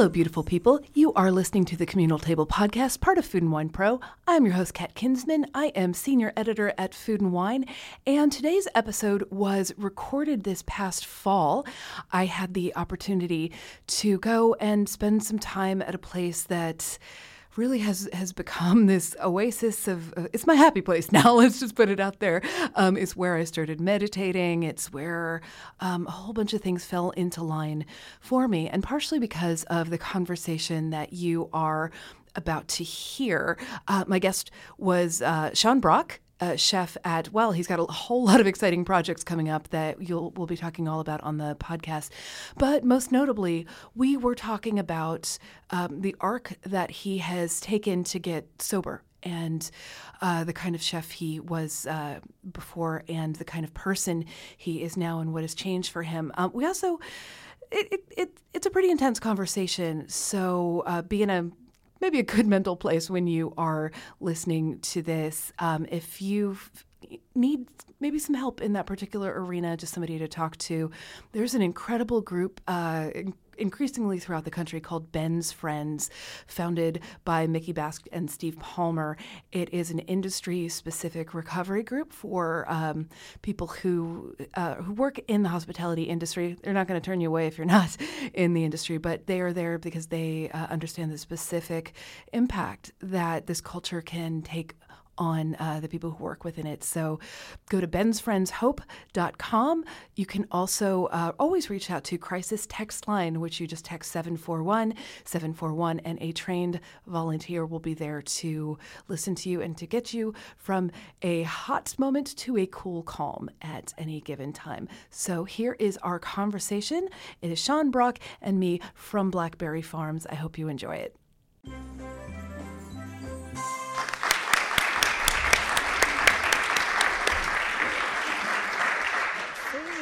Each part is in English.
Hello, beautiful people. You are listening to the Communal Table Podcast, part of Food and Wine Pro. I'm your host, Kat Kinsman. I am senior editor at Food and Wine, and today's episode was recorded this past fall. I had the opportunity to go and spend some time at a place that really has has become this oasis of uh, it's my happy place now let's just put it out there. Um, it's where i started meditating it's where um, a whole bunch of things fell into line for me and partially because of the conversation that you are about to hear. Uh, my guest was uh, sean brock uh, chef at well he's got a whole lot of exciting projects coming up that you'll we'll be talking all about on the podcast. But most notably we were talking about um, the arc that he has taken to get sober and uh, the kind of chef he was uh, before and the kind of person he is now and what has changed for him. Um, we also it, it, it, it's a pretty intense conversation. So uh, being a maybe a good mental place when you are listening to this. Um, if you need maybe some help in that particular arena, just somebody to talk to, there's an incredible group. Uh, increasingly throughout the country called Ben's Friends, founded by Mickey Bakst and Steve Palmer. It is an industry-specific recovery group for um, people who uh, who work in the hospitality industry. They're not going to turn you away if you're not in the industry, but they are there because they uh, understand the specific impact that this culture can take on uh, the people who work within it. So go to bensfriendshope.com. You can also uh, always reach out to Crisis Text Line, which you just text 741 741, and a trained volunteer will be there to listen to you and to get you from a hot moment to a cool calm at any given time. So here is our conversation. It is Sean Brock and me from Blackberry Farms. I hope you enjoy it.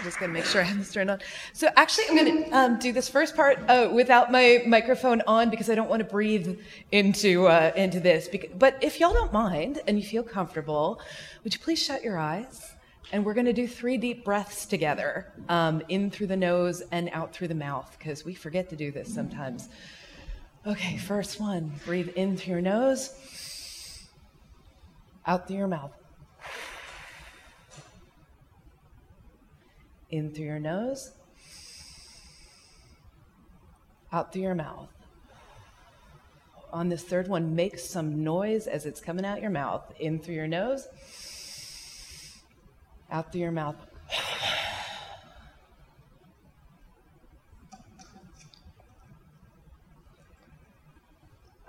Just going to make sure I have this turned on. So actually, I'm going to um, do this first part uh, without my microphone on because I don't want to breathe into uh, into this. But if y'all don't mind and you feel comfortable, would you please shut your eyes? And we're going to do three deep breaths together, um, in through the nose and out through the mouth, because we forget to do this sometimes. Okay, first one. Breathe in through your nose, out through your mouth. In through your nose, out through your mouth. On this third one, make some noise as it's coming out your mouth. In through your nose, out through your mouth.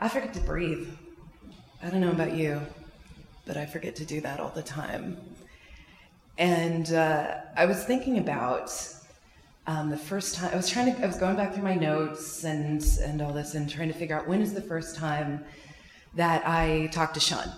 I forget to breathe. I don't know about you, but I forget to do that all the time. And uh, I was thinking about um, the first time I was trying to I was going back through my notes and and all this and trying to figure out when is the first time that I talked to Sean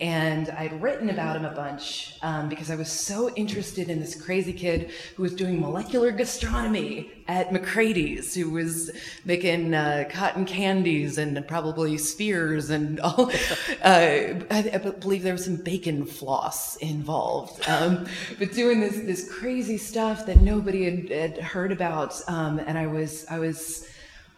and I'd written about him a bunch um, because I was so interested in this crazy kid who was doing molecular gastronomy at McCrady's, who was making uh, cotton candies and probably spheres and all. Uh, I, I, believe there was some bacon floss involved, um, but doing this this crazy stuff that nobody had, had heard about, um, and I was I was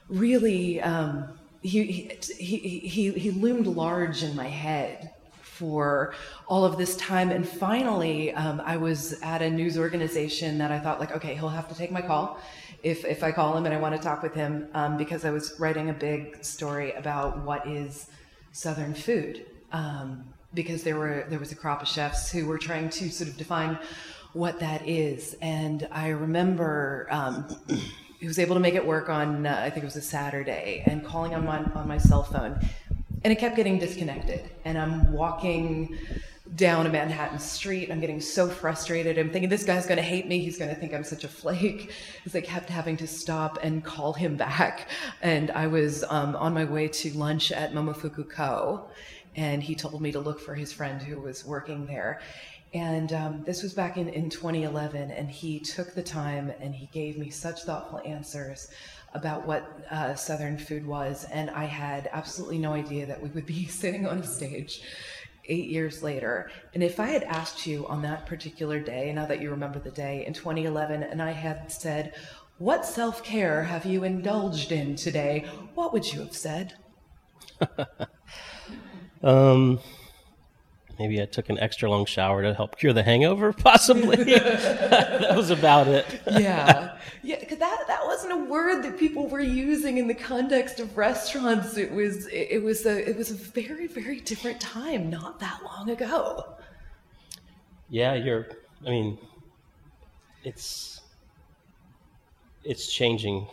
really. Um, he, he, he, he loomed large in my head for all of this time. And finally, um, I was at a news organization that I thought, like, okay, he'll have to take my call if, if I call him and I want to talk with him um, because I was writing a big story about what is Southern food. Um, because there were there was a crop of chefs who were trying to sort of define what that is, and I remember um, he was able to make it work on uh, I think it was a Saturday, and calling on my on my cell phone and it kept getting disconnected. And I'm walking down a Manhattan street. I'm getting so frustrated. I'm thinking this guy's going to hate me. He's going to think I'm such a flake. Because I kept having to stop and call him back. And I was um, on my way to lunch at Momofuku Ko, and he told me to look for his friend who was working there. And um, this was back in, in 2011, and he took the time and he gave me such thoughtful answers about what uh, Southern food was, and I had absolutely no idea that we would be sitting on a stage eight years later. And if I had asked you on that particular day, now that you remember the day in 2011, and I had said, What self care have you indulged in today? What would you have said? um, maybe I took an extra long shower to help cure the hangover, possibly. that was about it. yeah, yeah, because that that wasn't a word that people were using in the context of restaurants. It was it, it was a it was a very very different time, not that long ago. Yeah, you're. I mean, it's it's changing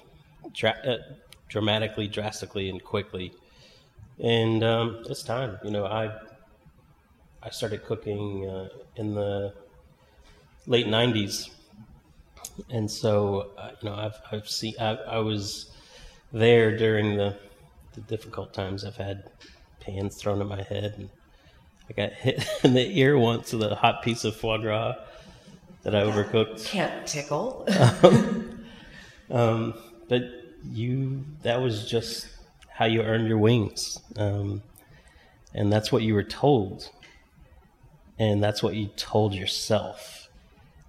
dra- uh, dramatically, drastically, and quickly, and um, it's time. You know, I I started cooking uh, in the late '90s, and so uh, you know I've I've seen I, I was there during the the difficult times. I've had pans thrown at my head, and I got hit in the ear once with a hot piece of foie gras that I overcooked. Can't tickle. um, um, but you that was just how you earned your wings, um, and that's what you were told and that's what you told yourself.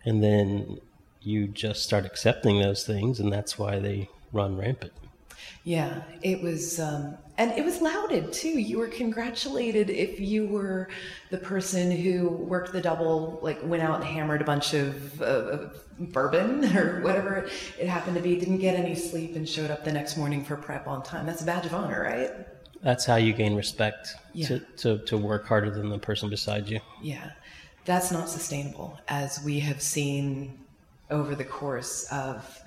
And then you just start accepting those things and that's why they run rampant. Yeah it was um, and it was lauded too. You were congratulated if you were the person who worked the double like went out and hammered a bunch of, of bourbon or whatever it happened to be didn't get any sleep and showed up the next morning for prep on time. That's a badge of honor right that's how you gain respect yeah. to, to, to work harder than the person beside you. Yeah. That's not sustainable, as we have seen over the course of,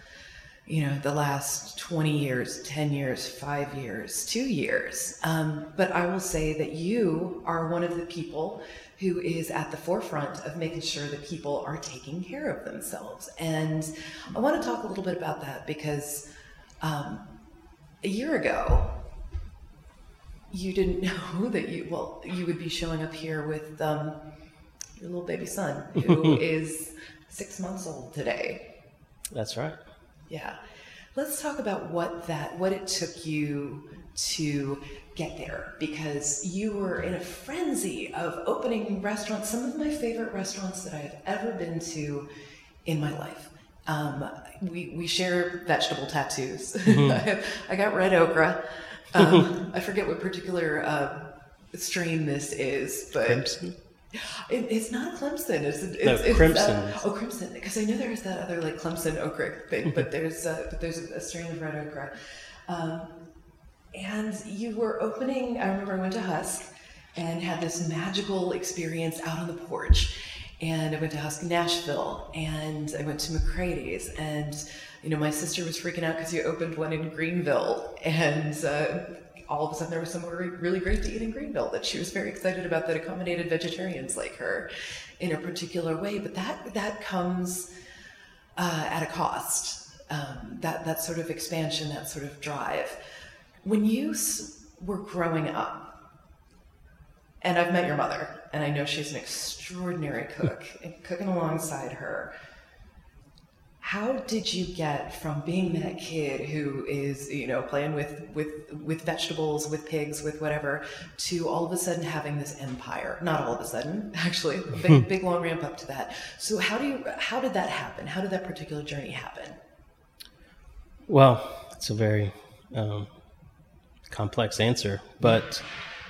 you know, the last 20 years, 10 years, five years, two years. Um, but I will say that you are one of the people who is at the forefront of making sure that people are taking care of themselves. And I want to talk a little bit about that because um, a year ago, you didn't know that you well you would be showing up here with um, your little baby son who is six months old today. That's right. Yeah. Let's talk about what that what it took you to get there because you were in a frenzy of opening restaurants, some of my favorite restaurants that I've ever been to in my life. Um, we, we share vegetable tattoos. Mm-hmm. I got red okra. Um, I forget what particular uh, strain this is, but crimson. It, it's not Clemson. It's, it's, no, it's, crimson. Uh, oh, crimson. Because I know there's that other like Clemson okra thing, but there's uh, but there's a strain of red okra. Um, and you were opening. I remember I went to Husk and had this magical experience out on the porch. And I went to Husk Nashville, and I went to McCrady's, and you know, my sister was freaking out because you opened one in Greenville, and uh, all of a sudden there was somewhere really great to eat in Greenville that she was very excited about that accommodated vegetarians like her in a particular way. But that that comes uh, at a cost. Um, that that sort of expansion, that sort of drive. When you were growing up, and I've met your mother, and I know she's an extraordinary cook, and cooking alongside her. How did you get from being that kid who is you know playing with with with vegetables with pigs with whatever to all of a sudden having this empire? Not all of a sudden actually. Big big long ramp up to that. So how do you how did that happen? How did that particular journey happen? Well it's a very um, complex answer but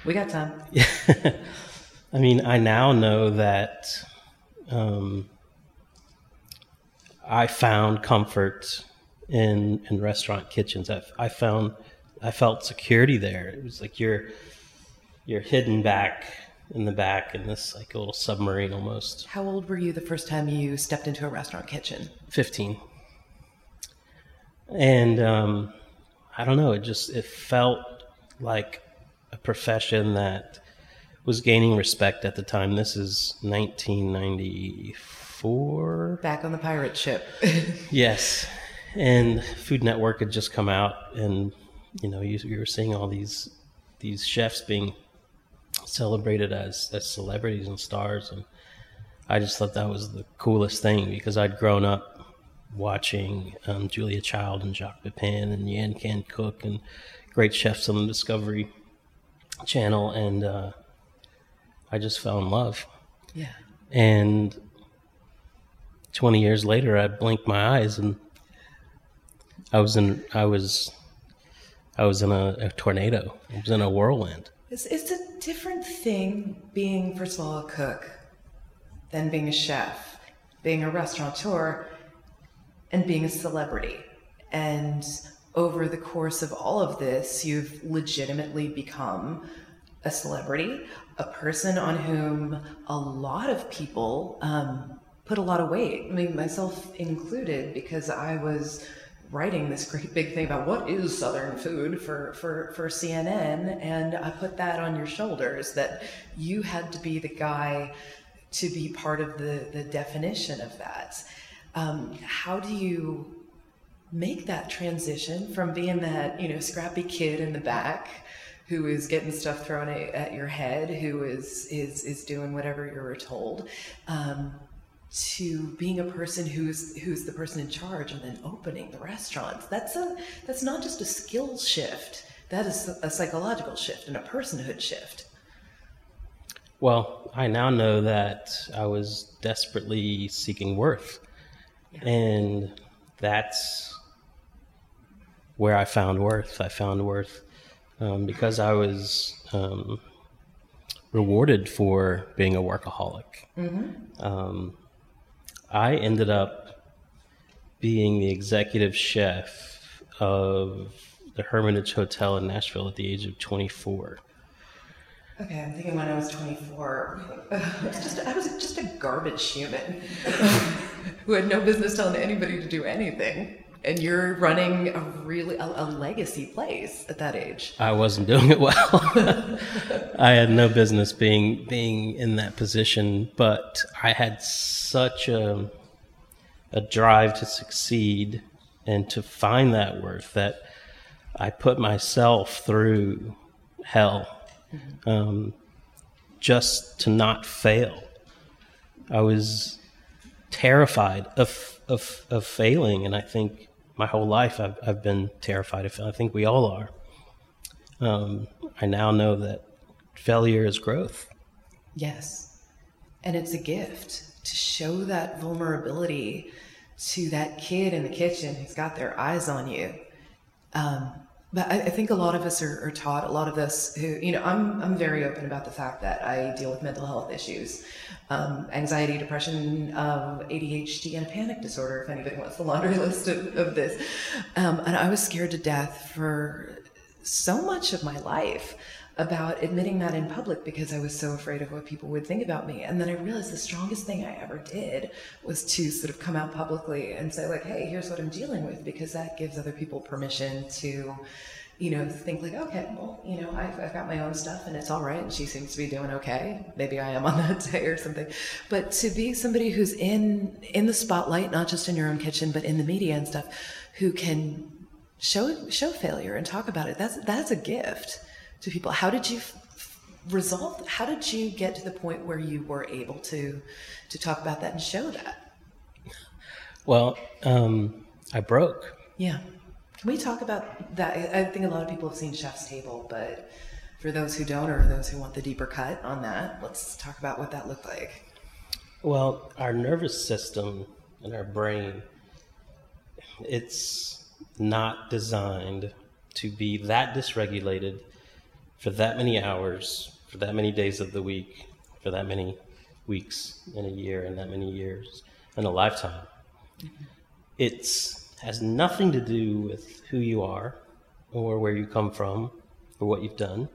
we got time i mean i now know that um, I found comfort in in restaurant kitchens. I, I found I felt security there. It was like you're you're hidden back in the back in this like a little submarine almost. How old were you the first time you stepped into a restaurant kitchen? Fifteen. And um, I don't know. It just it felt like a profession that was gaining respect at the time. This is 1994. Back on the pirate ship. yes, and Food Network had just come out, and you know you, you were seeing all these these chefs being celebrated as as celebrities and stars, and I just thought that was the coolest thing because I'd grown up watching um, Julia Child and Jacques Pepin and Yan Can Cook and great chefs on the Discovery Channel, and uh, I just fell in love. Yeah. And 20 years later, I blinked my eyes and I was in I was I was in a, a tornado. I was in a whirlwind. It's, it's a different thing being, first of all, a cook than being a chef, being a restaurateur, and being a celebrity. And over the course of all of this, you've legitimately become a celebrity, a person on whom a lot of people um, put a lot of weight. I mean, myself included, because I was writing this great big thing about what is Southern food for, for, for CNN, and I put that on your shoulders that you had to be the guy to be part of the, the definition of that. Um, how do you make that transition from being that you know scrappy kid in the back who is getting stuff thrown at your head, who is is is doing whatever you're told, um, to being a person who's who's the person in charge and then opening the restaurants. That's a that's not just a skill shift. That is a psychological shift and a personhood shift. Well, I now know that I was desperately seeking worth. Yeah. And that's where I found worth. I found worth um, because I was um, rewarded for being a workaholic. Mm-hmm. Um, I ended up being the executive chef of the Hermitage Hotel in Nashville at the age of 24. Okay, I'm thinking when I was 24, I was just, I was just a garbage human who had no business telling anybody to do anything. And you're running a really a, a legacy place at that age. I wasn't doing it well. I had no business being being in that position, but I had such a a drive to succeed and to find that worth that I put myself through hell mm-hmm. um, just to not fail. I was terrified of, of, of failing, and I think my whole life I've, I've been terrified of. failure. I think we all are. Um, I now know that failure is growth. Yes, and it's a gift to show that vulnerability to that kid in the kitchen who's got their eyes on you. Um, but I, I, think a lot of us are, are, taught, a lot of us who, you know, I'm, I'm very open about the fact that I deal with mental health issues, um, anxiety, depression, um, ADHD, and a panic disorder, if anybody wants the laundry list of, of this. Um, and I was scared to death for so much of my life about admitting that in public because I was so afraid of what people would think about me. And then I realized the strongest thing I ever did was to sort of come out publicly and say, like, hey, here's what I'm dealing with, because that gives other people permission to, you know, think like, okay, well, you know, I've, I've got my own stuff and it's all right. And she seems to be doing okay. Maybe I am on that day or something. But to be somebody who's in, in the spotlight, not just in your own kitchen, but in the media and stuff, who can show, show failure and talk about it, that's, that's a gift to people. How did you f- resolve? How did you get to the point where you were able to to talk about that and show that? Well, um, I broke. Yeah. Can we talk about that? I think a lot of people have seen Chef's Table, but for those who don't or those who want the deeper cut on that, let's talk about what that looked like. Well, our nervous system and our brain, it's not designed to be that dysregulated for that many hours, for that many days of the week, for that many weeks in a year and that many years in a lifetime. Mm-hmm. It has nothing to do with who you are or where you come from or what you've done.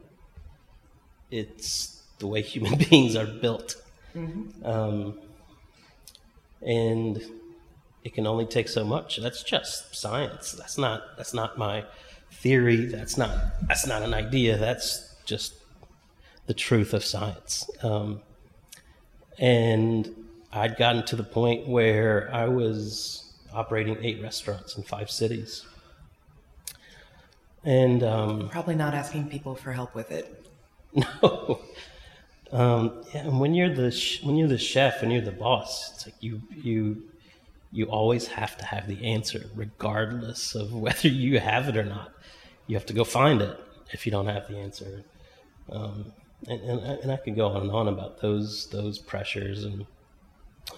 It's the way human beings are built. Mm-hmm. Um, and it can only take so much. That's just science. That's not that's not my theory. That's not that's not an idea. That's just the truth of science. Um, and I'd gotten to the point where I was operating eight restaurants in five cities. And um, probably not asking people for help with it. No. Um, yeah, and when you're the sh- when you're the chef and you're the boss, it's like you you you always have to have the answer, regardless of whether you have it or not you have to go find it if you don't have the answer. Um, and, and, and, I could go on and on about those those pressures and,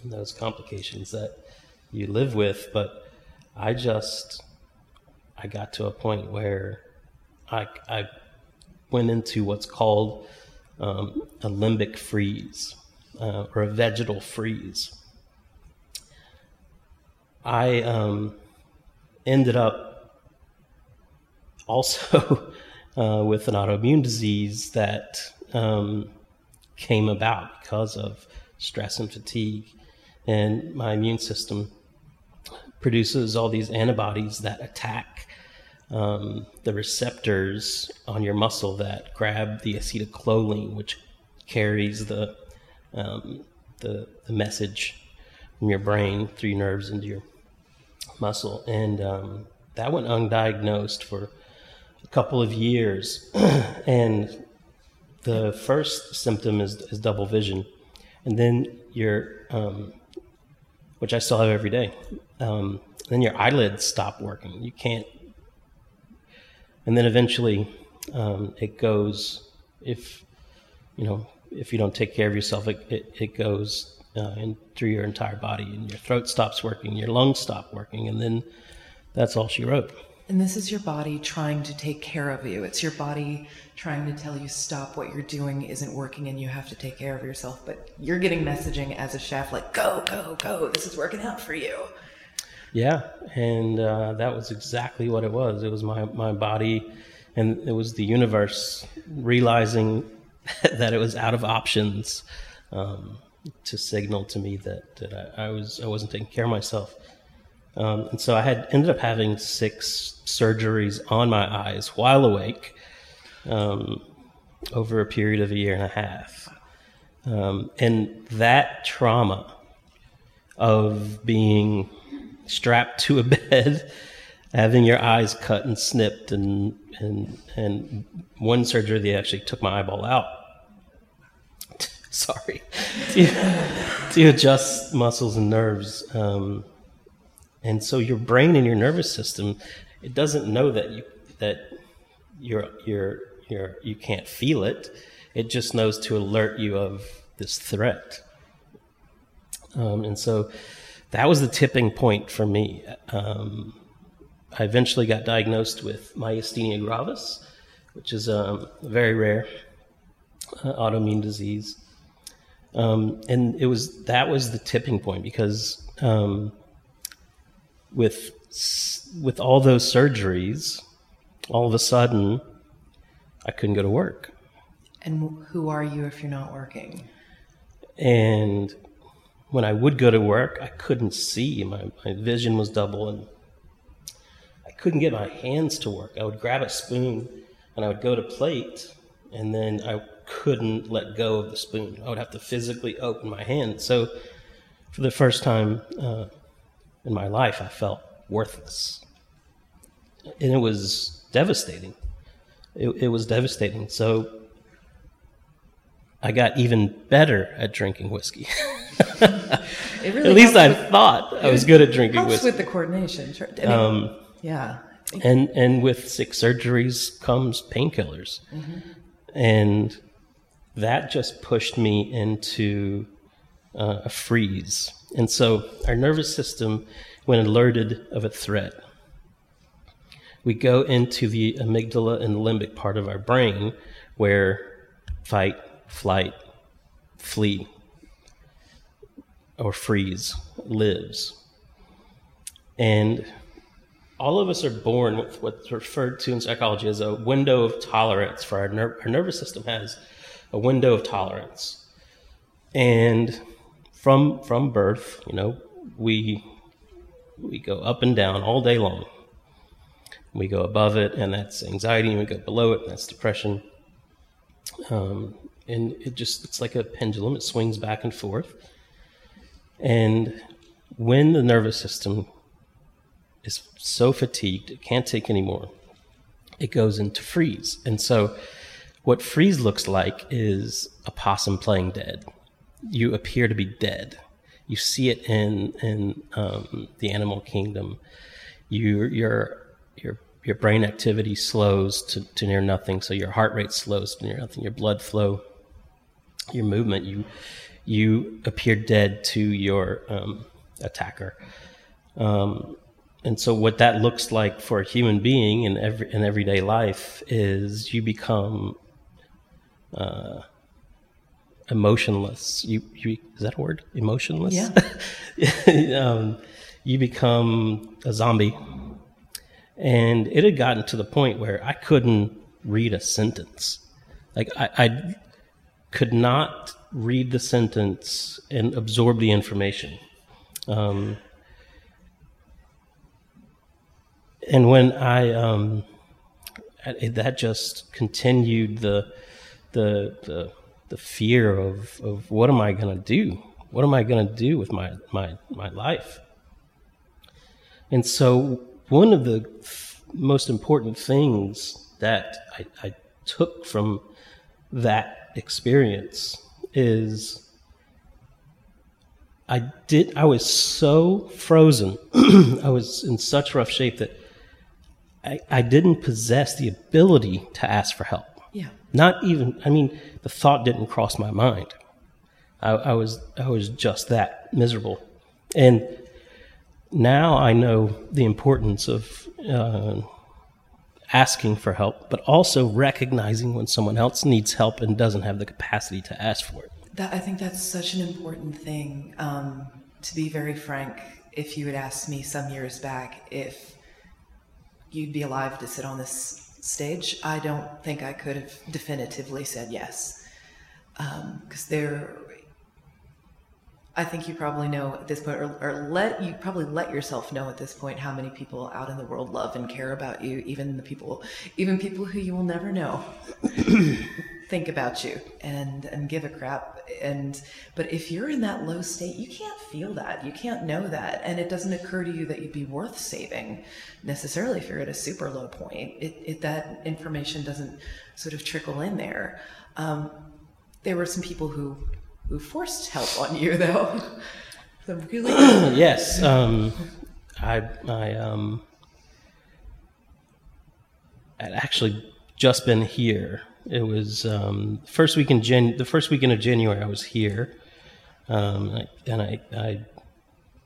and those complications that you live with, but I just I got to a point where I, I went into what's called um, a limbic freeze uh, or a vegetal freeze. I um, ended up also uh, with an autoimmune disease that um, came about because of stress and fatigue. And my immune system produces all these antibodies that attack um, the receptors on your muscle that grab the acetylcholine, which carries the, um, the, the message from your brain through your nerves into your muscle. And um, that went undiagnosed for couple of years. and the first symptom is, is double vision. And then your, um, which I still have every day, um, then your eyelids stop working. You can't and then eventually um, it goes if you know if you don't take care of yourself it, it, it goes uh, in through your entire body and your throat stops working your lungs stop working and then that's all she wrote and this is your body trying to take care of you. It's your body trying to tell you stop what you're doing isn't working and you have to take care of yourself. But you're getting messaging as a chef like go go go. This is working out for you. Yeah, and uh, that was exactly what it was. It was my my body, and it was the universe realizing that it was out of options um, to signal to me that, that I, I, was I wasn't taking care of myself. Um, and so I had ended up having six surgeries on my eyes while awake um, over a period of a year and a half. Um, and that trauma of being strapped to a bed, having your eyes cut and snipped, and and and one surgery they actually took my eyeball out. Sorry, to, to, adjust muscles and nerves, um, and so your brain and your nervous system, it doesn't know that you that you're you're you're you can't feel it. It just knows to alert you of this threat. Um, and so that was the tipping point for me. Um, I eventually got diagnosed with myasthenia gravis, which is um, a very rare uh, autoimmune disease. Um, and it was that was the tipping point because um, with with all those surgeries, all of a sudden, I couldn't go to work. And who are you if you're not working? And when I would go to work, I couldn't see. My, my vision was double, and I couldn't get my hands to work. I would grab a spoon and I would go to plate, and then I couldn't let go of the spoon. I would have to physically open my hand. So, for the first time uh, in my life, I felt worthless. And it was devastating. It, it was devastating. So, I got even better at drinking whiskey. really at least I with, thought I was good at drinking helps whiskey. with the coordination. I mean, um, yeah. And and with six surgeries comes painkillers, mm-hmm. and that just pushed me into uh, a freeze. And so our nervous system, when alerted of a threat, we go into the amygdala and limbic part of our brain where fight, flight, flee, or freeze lives. And all of us are born with what's referred to in psychology as a window of tolerance for our, ner- our nervous system has a window of tolerance. And from from birth, you know, we we go up and down all day long. We go above it, and that's anxiety, and we go below it, and that's depression. Um, and it just it's like a pendulum. It swings back and forth. And when the nervous system is so fatigued it can't take anymore it goes into freeze. And so what freeze looks like is a possum playing dead you appear to be dead. You see it in in um, the animal kingdom. You your your your brain activity slows to, to near nothing. So your heart rate slows to near nothing. Your blood flow your movement, you you appear dead to your um, attacker. Um, and so what that looks like for a human being in every in everyday life is you become uh, emotionless. You, you is that a word? Emotionless. Yeah. um, you become a zombie, and it had gotten to the point where I couldn't read a sentence. Like I, I could not read the sentence and absorb the information. Um, and when I um, that just continued the the the, the fear of, of what am I going to do? What am I going to do with my, my my life? And so one of the f- most important things that I, I took from that experience is I did I was so frozen. I was in such rough shape that I, I didn't possess the ability to ask for help. Not even, I mean, the thought didn't cross my mind. I, I was, I was just that miserable. And now I know the importance of uh, asking for help, but also recognizing when someone else needs help and doesn't have the capacity to ask for it. That I think that's such an important thing. Um, to be very frank, if you had asked me some years back if you'd be alive to sit on this stage, I don't think I could have definitively said yes. Because um, there, I think you probably know at this point, or, or, let you probably let yourself know at this point how many people out in the world love and care about you, even the people, even people who you will never know. think about you and and give a crap. And but if you're in that low state you can't feel that. You can't know that. And it doesn't occur to you that you'd be worth saving necessarily if you're at a super low point. It, it that information doesn't sort of trickle in there. Um, there were some people who who forced help on you though? Really yes um, i i um I'd actually just been here. It was um, first week in Jan- the first weekend of January. I was here, um, and I, I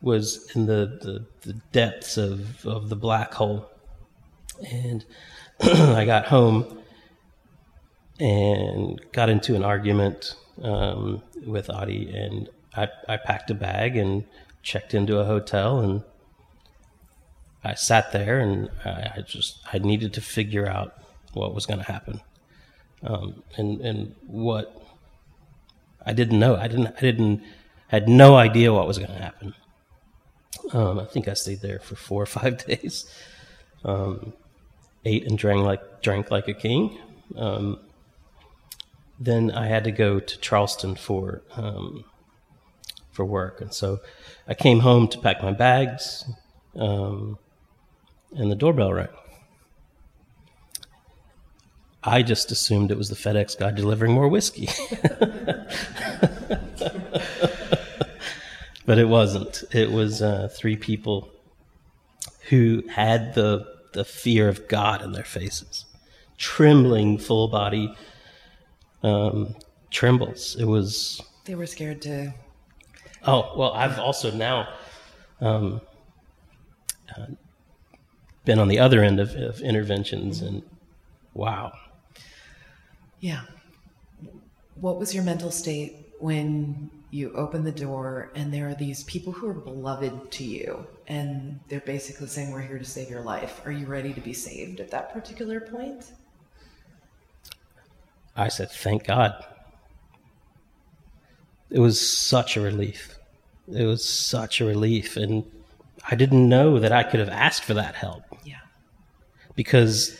was in the, the, the, depths of, of the black hole, and I got home and got into an argument um, with Audie, and I, I packed a bag and checked into a hotel and I sat there and I, I just I needed to figure out what was going to happen um, and and what I didn't know. I didn't. I didn't. Had no idea what was going to happen. Um, I think I stayed there for four or five days. Um, ate and drank like drank like a king. Um, then I had to go to Charleston for um, for work, and so I came home to pack my bags, um, and the doorbell rang. I just assumed it was the FedEx guy delivering more whiskey. but it wasn't. It was uh, three people who had the the fear of God in their faces, trembling, full body um, trembles. It was. They were scared to. Oh well, I've also now um, uh, been on the other end of, of interventions, and wow, yeah. What was your mental state when you open the door and there are these people who are beloved to you and they're basically saying, We're here to save your life? Are you ready to be saved at that particular point? I said, Thank God. It was such a relief. It was such a relief. And I didn't know that I could have asked for that help. Yeah. Because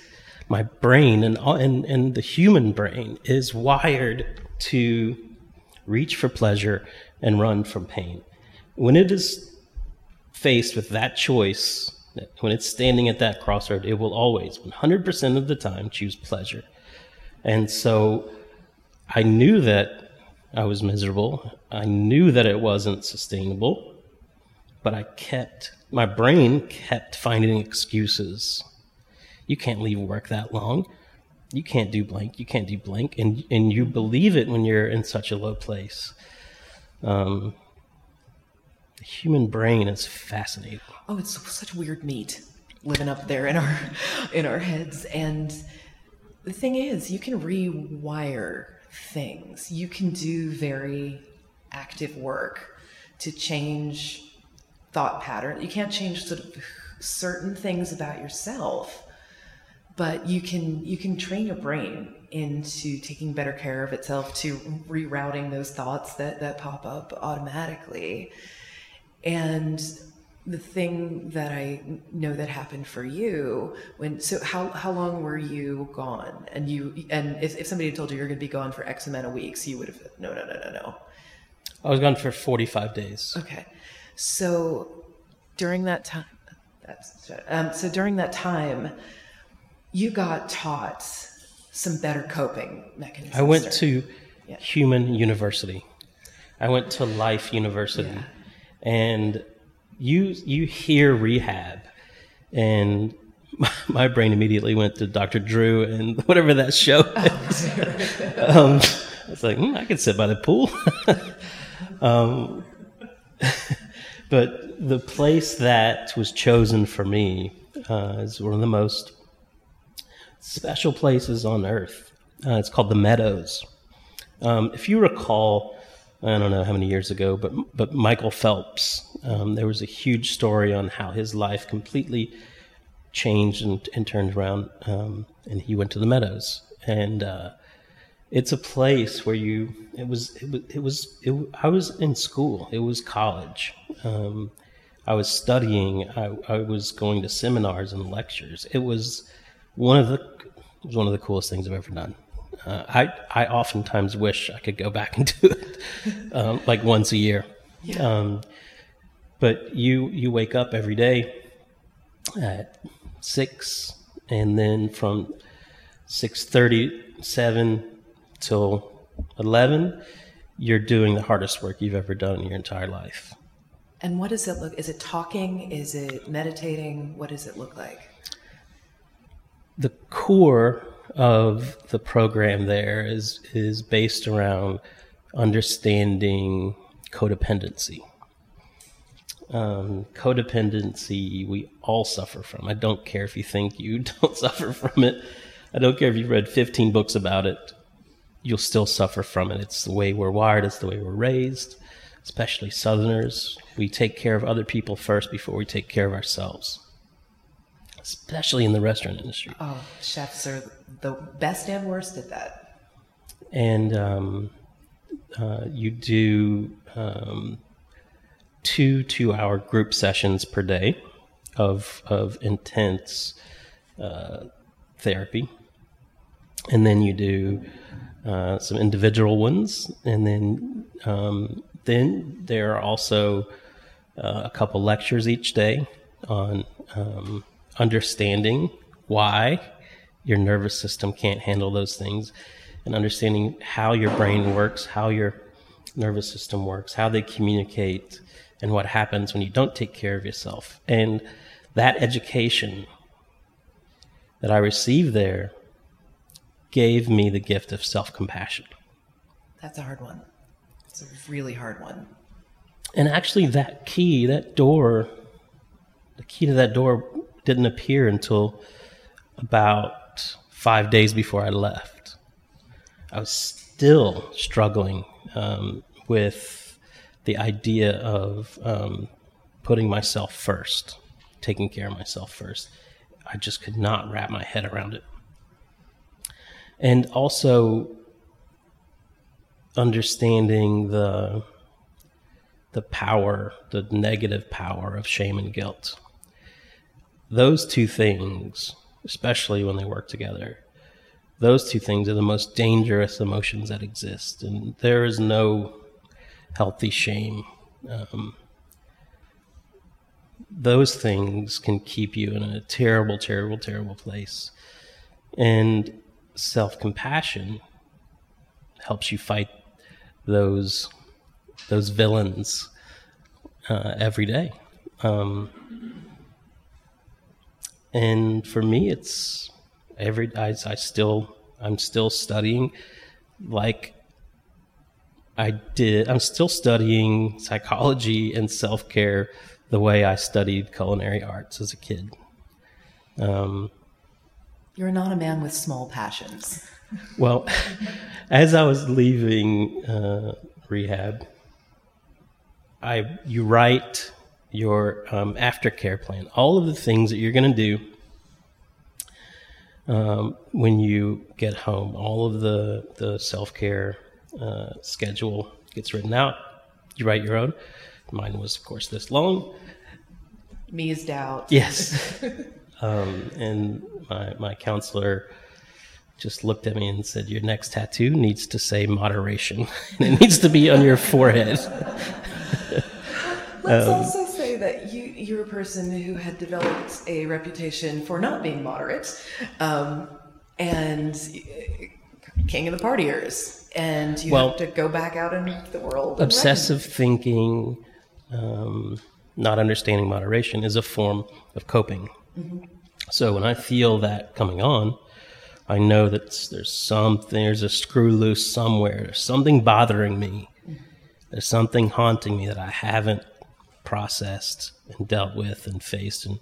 my brain and, and, and the human brain is wired to reach for pleasure and run from pain. When it is faced with that choice, when it's standing at that crossroad, it will always, 100% of the time, choose pleasure. And so I knew that I was miserable. I knew that it wasn't sustainable, but I kept, my brain kept finding excuses you can't leave work that long. You can't do blank. You can't do blank. And, and you believe it when you're in such a low place. Um, the human brain is fascinating. Oh, it's such weird meat living up there in our in our heads and the thing is you can rewire things. You can do very active work to change thought pattern. You can't change sort of certain things about yourself but you can you can train your brain into taking better care of itself to rerouting those thoughts that that pop up automatically. And the thing that I know that happened for you when so how how long were you gone? And you and if, if somebody had told you you're going to be gone for X amount of weeks you would have no no no no no. I was gone for 45 days. Okay. So during that time that's um, so during that time you got taught some better coping mechanisms I went to yeah. human university. I went to life university. Yeah. and you you hear rehab, and my, brain immediately went to Dr. Drew and whatever that show. um, I was like, mm, I could sit by the pool. um, but the place that was chosen for me uh, is one of the most special places on earth. Uh, it's called the Meadows. Um, if you recall, I don't know how many years ago, but but Michael Phelps. Um, there was a huge story on how his life completely changed and, and turned around, um, and he went to the Meadows. And uh, it's a place where you. It was. It was. It was. It, I was in school. It was college. Um, I was studying. I, I was going to seminars and lectures. It was one of the. It was one of the coolest things I've ever done. Uh, I I oftentimes wish I could go back and do it, um, like once a year. Yeah. Um, but you you wake up every day at six, and then from six thirty seven till eleven, you're doing the hardest work you've ever done in your entire life. And what does it look? Is it talking? Is it meditating? What does it look like? The core of the program there is is based around understanding codependency. Um, codependency we all suffer from. I don't care if you think you don't suffer from it. I don't care if you've read 15 books about it. You'll still suffer from it. It's the way we're wired. It's the way we're raised, especially Southerners. We take care of other people first before we take care of ourselves especially in the restaurant industry. Oh, chefs are the best and worst at that. And um, uh, you do um, two two-hour group sessions per day of of intense uh, therapy, and then you do uh, some individual ones, and then um, then there are also uh, a couple lectures each day on um, understanding why your nervous system can't handle those things and understanding how your brain works, how your nervous system works, how they communicate, and what happens when you don't take care of yourself. And that education that I received there gave me the gift of self compassion. That's a hard one. It's a really hard one. And actually, that key, that door, the key to that door didn't appear until about five days before I left. I was still struggling um, with the idea of um, putting myself first, taking care of myself first. I just could not wrap my head around it. And also understanding the the power, the negative power of shame and guilt those two things, especially when they work together, those two things are the most dangerous emotions that exist. And there is no healthy shame. Um, those things can keep you in a terrible, terrible, terrible place. And self compassion helps you fight those those villains uh, every day. Um, and for me it's every I, I still i'm still studying like I did. I'm still studying psychology and self care the way I studied culinary arts as a kid. Um, You're not a man with small passions. well, as I was leaving uh, rehab, I you write your um, aftercare plan, all of the things that you're going to do um, when you get home. All of the the self care uh, schedule gets written out. You write your own. Mine was, of course, this long. Meased out. Yes. um, and my my counselor just looked at me and said, "Your next tattoo needs to say moderation, and it needs to be on your forehead." Let's um, also say that you you're a person who had developed a reputation for not being moderate, um, and king of the partiers, and you well, have to go back out into the world. Obsessive thinking, um, not understanding moderation, is a form of coping. Mm-hmm. So when I feel that coming on, I know that there's something, there's a screw loose somewhere, there's something bothering me, mm-hmm. there's something haunting me that I haven't processed and dealt with and faced and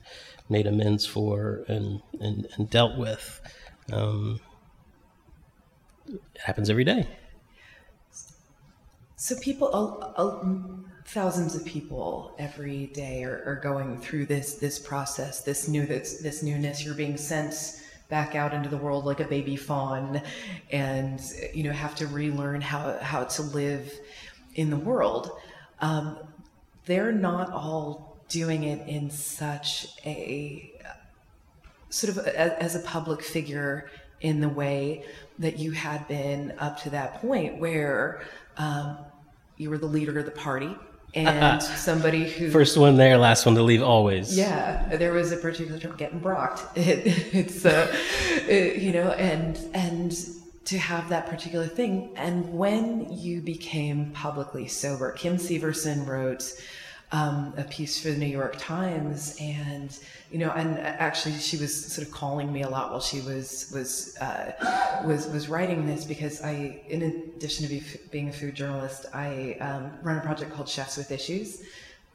made amends for and, and, and dealt with. Um, it happens every day. So people, thousands of people every day are, are, going through this this process, this new this, this newness. You're being sent back out into the world like a baby fawn, and you know have to relearn how how to live in the world. Um, they're not all doing it in such a sort of a, as a public figure in the way that you had been up to that point where um, you were the leader of the party and somebody who first one there last one to leave always yeah there was a particular term getting brocked it, it's uh, it, you know and and to have that particular thing. And when you became publicly sober, Kim Severson wrote um, a piece for the New York Times, and you know, and actually, she was sort of calling me a lot while she was was uh, was was writing this because I, in addition to be, being a food journalist, I um, run a project called Chefs with Issues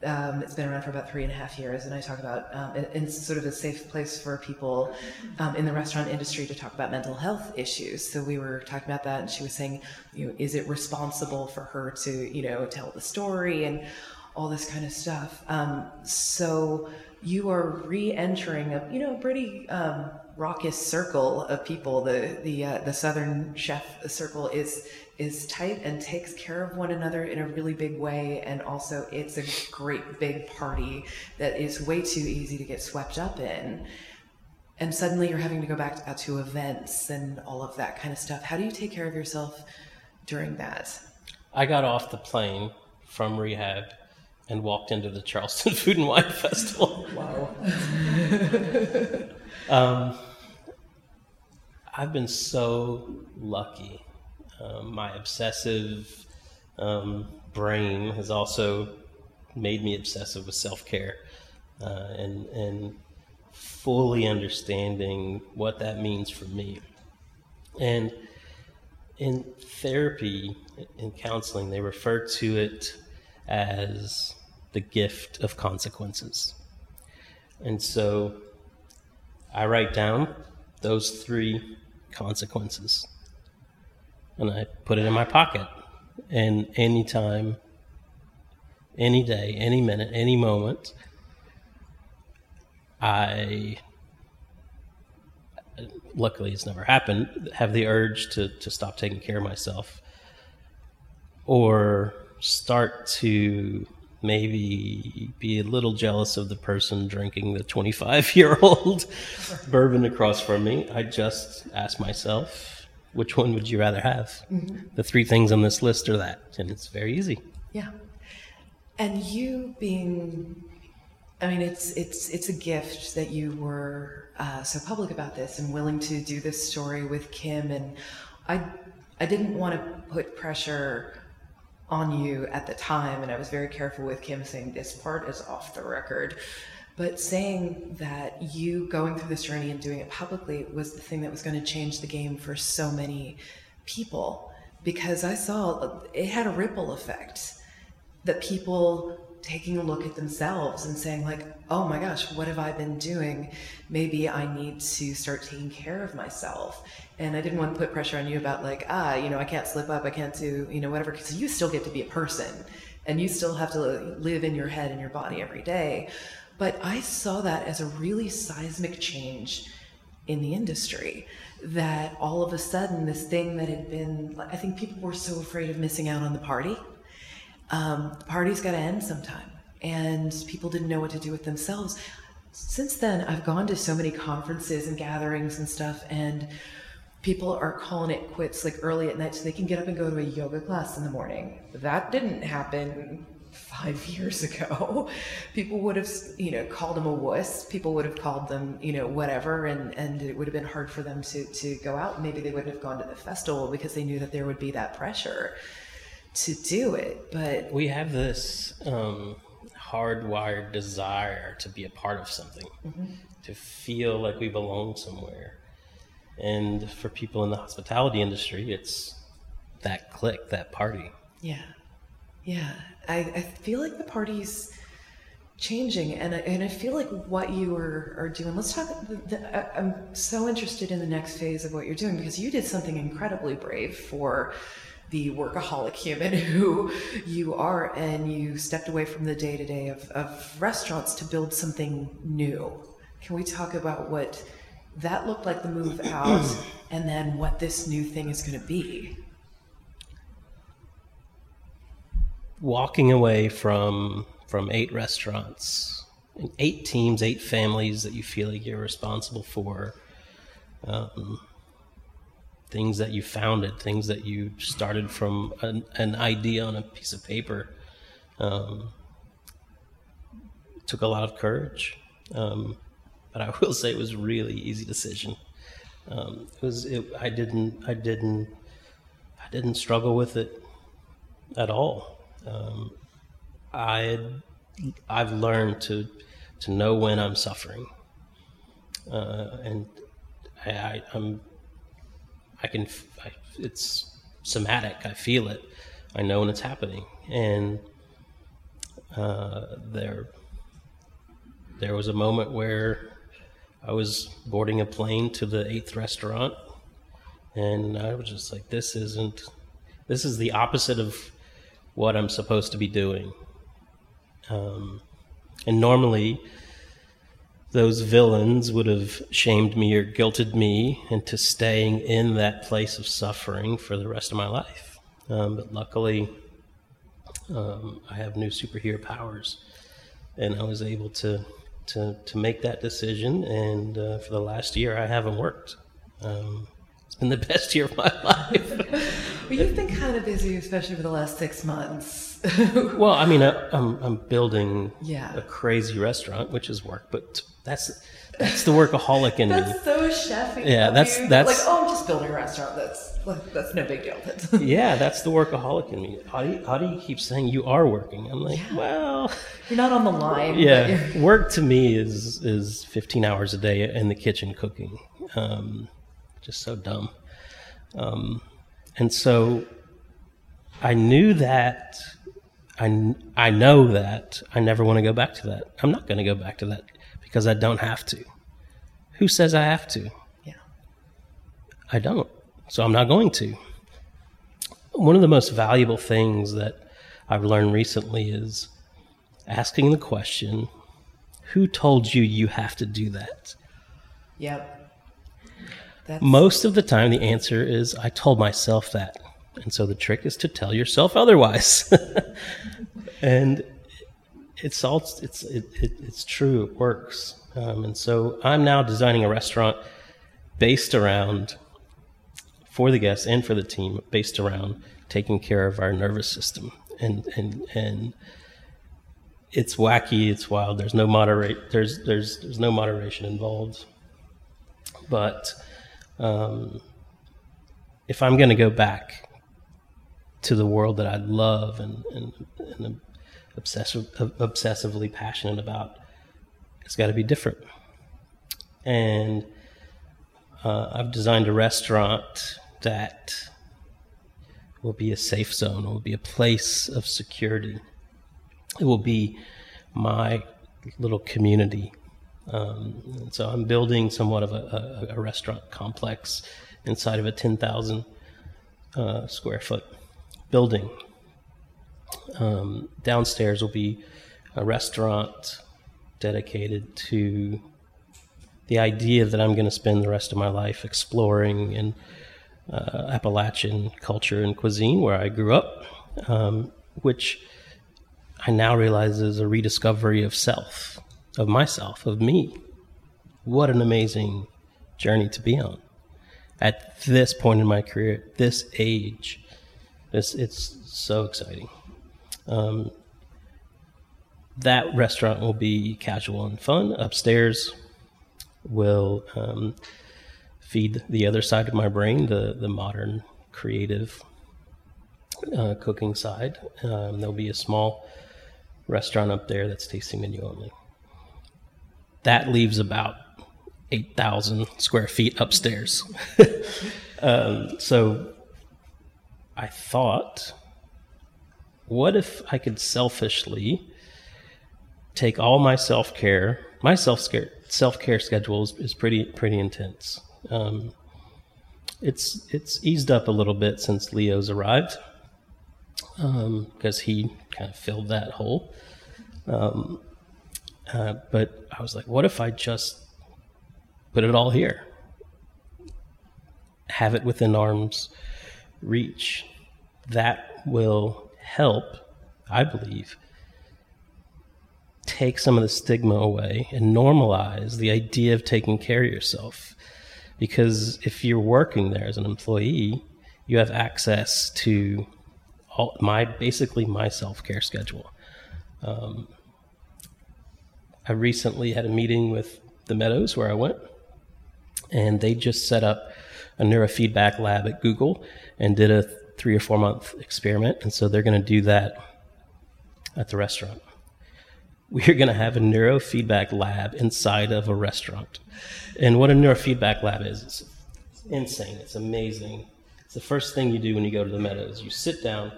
um, it's been around for about three and a half years, and I talk about um, it's sort of a safe place for people um, in the restaurant industry to talk about mental health issues. So we were talking about that, and she was saying, you know, is it responsible for her to, you know, tell the story and all this kind of stuff? Um, so you are re-entering a, you know, pretty um, raucous circle of people. The the uh, the Southern Chef Circle is is tight and takes care of one another in a really big way. And also, it's a great big party that is way too easy to get swept up in. And suddenly you're having to go back out to events and all of that kind of stuff. How do you take care of yourself during that? I got off the plane from rehab and walked into the Charleston Food and Wine Festival. Wow. um, I've been so lucky um, my obsessive um, brain has also made me obsessive with self care uh, and and fully understanding what that means for me. And in therapy, in counseling, they refer to it as the gift of consequences. And so I write down those three consequences and I put it in my pocket. And anytime, any day, any minute, any moment, I luckily it's never happened have the urge to, to stop taking care of myself or start to maybe be a little jealous of the person drinking the 25 year old bourbon across from me i just ask myself which one would you rather have? Mm-hmm. The three things on this list or that? And it's very easy. Yeah. And you being, I mean, it's it's it's a gift that you were uh, so public about this and willing to do this story with Kim. And I I didn't want to put pressure on you at the time, and I was very careful with Kim saying this part is off the record. But saying that you going through this journey and doing it publicly was the thing that was going to change the game for so many people because I saw it had a ripple effect that people taking a look at themselves and saying like oh my gosh what have i been doing? Maybe i need to start taking care of myself. And i didn't want to put pressure on you about like ah you know i can't slip up i can't do you know whatever because you still get to be a person and you still have to live in your head and your body every day. But i saw that as a really seismic change in the industry that all of a sudden this thing that had been i think people were so afraid of missing out on the party um, the party's got to end sometime. And people didn't know what to do with themselves. Since then, I've gone to so many conferences and gatherings and stuff, and people are calling it quits like early at night so they can get up and go to a yoga class in the morning. That didn't happen five years ago. People would have, you know, called them a wuss. People would have called them, you know, whatever, and, and it would have been hard for them to, to go out. Maybe they wouldn't have gone to the festival because they knew that there would be that pressure to do it. But we have this um, hardwired desire to be a part of something, mm-hmm. to feel like we belong somewhere. And for people in the hospitality industry, it's that click, that party. Yeah. Yeah. I, I feel like the party's changing and I, and I feel like what you are, are doing let's talk the, the, I'm so interested in the next phase of what you're doing because you did something incredibly brave for the workaholic human who you are and you stepped away from the day to day of restaurants to build something new. Can we talk about what that looked like the move out and then what this new thing is going to be? Walking away from from eight restaurants, eight teams, eight families that you feel like you're responsible for. Um, things that you founded, things that you started from an, an idea on a piece of paper. Um, took a lot of courage, um, but I will say it was a really easy decision. Um, it was it, I didn't I didn't I didn't struggle with it at all. Um, I I've learned to to know when I'm suffering, uh, and I, I'm I can, I, it's somatic. I feel it. I know when it's happening. And uh, there, there was a moment where I was boarding a plane to the eighth restaurant, and I was just like, "This isn't. This is the opposite of what I'm supposed to be doing." Um, and normally, those villains would have shamed me or guilted me into staying in that place of suffering for the rest of my life. Um, but luckily, um, I have new superhero powers, and I was able to to to make that decision. And uh, for the last year, I haven't worked. Um, it's been the best year of my life. well, you've been kind of busy, especially for the last six months. well, I mean, I, am I'm, I'm building yeah. a crazy restaurant, which is work, but that's that's the workaholic in that's me. That's so chefy. Yeah, that's you. that's like oh, I'm just building a restaurant. That's that's no big deal. yeah, that's the workaholic in me. How do you, how do you keep saying you are working? I'm like, yeah. well, you're not on the line. Yeah, work to me is is 15 hours a day in the kitchen cooking. Um, just so dumb. Um, and so I knew that I, I know that I never want to go back to that. I'm not going to go back to that because I don't have to. Who says I have to? Yeah. I don't. So I'm not going to. One of the most valuable things that I've learned recently is asking the question who told you you have to do that? Yep. That's... Most of the time, the answer is I told myself that. And so the trick is to tell yourself otherwise. and it's all it's it, it, it's true. It works. Um, and so I'm now designing a restaurant based around for the guests and for the team, based around taking care of our nervous system. And and and it's wacky. It's wild. There's no moderate. There's there's there's no moderation involved. But um, if I'm going to go back to the world that I love and, and, and obsessive, obsessively passionate about, it's got to be different. And uh, I've designed a restaurant that will be a safe zone. It will be a place of security. It will be my little community. Um, so I'm building somewhat of a, a, a, restaurant complex inside of a 10,000 uh, square foot building. Um, downstairs will be a restaurant dedicated to the idea that I'm going to spend the rest of my life exploring in uh, Appalachian culture and cuisine where I grew up, um, which I now realize is a rediscovery of self, of myself, of me. What an amazing journey to be on at this point in my career, this age. This it's so exciting. Um, that restaurant will be casual and fun. Upstairs will um, feed the other side of my brain, the the modern creative uh, cooking side. Um, there'll be a small restaurant up there that's tasting menu only. That leaves about eight thousand square feet upstairs. um, so I thought, what if I could selfishly take all my self care. My self care schedule is, is, pretty pretty intense. Um, it's it's eased up a little bit since Leo's arrived because um, he kind of filled that hole. Um, uh, but I was like, what if I just put it all here? Have it within arm's reach. That will help, I believe, take some of the stigma away and normalize the idea of taking care of yourself. Because if you're working there as an employee, you have access to all my basically my self care schedule. Um, I recently had a meeting with the Meadows where I went, and they just set up a neurofeedback lab at Google and did a three or four month experiment. And so they're going to do that at the restaurant we're going to have a neurofeedback lab inside of a restaurant. And what a neurofeedback lab is, it's insane. It's amazing. It's the first thing you do when you go to the Meadows. You sit down,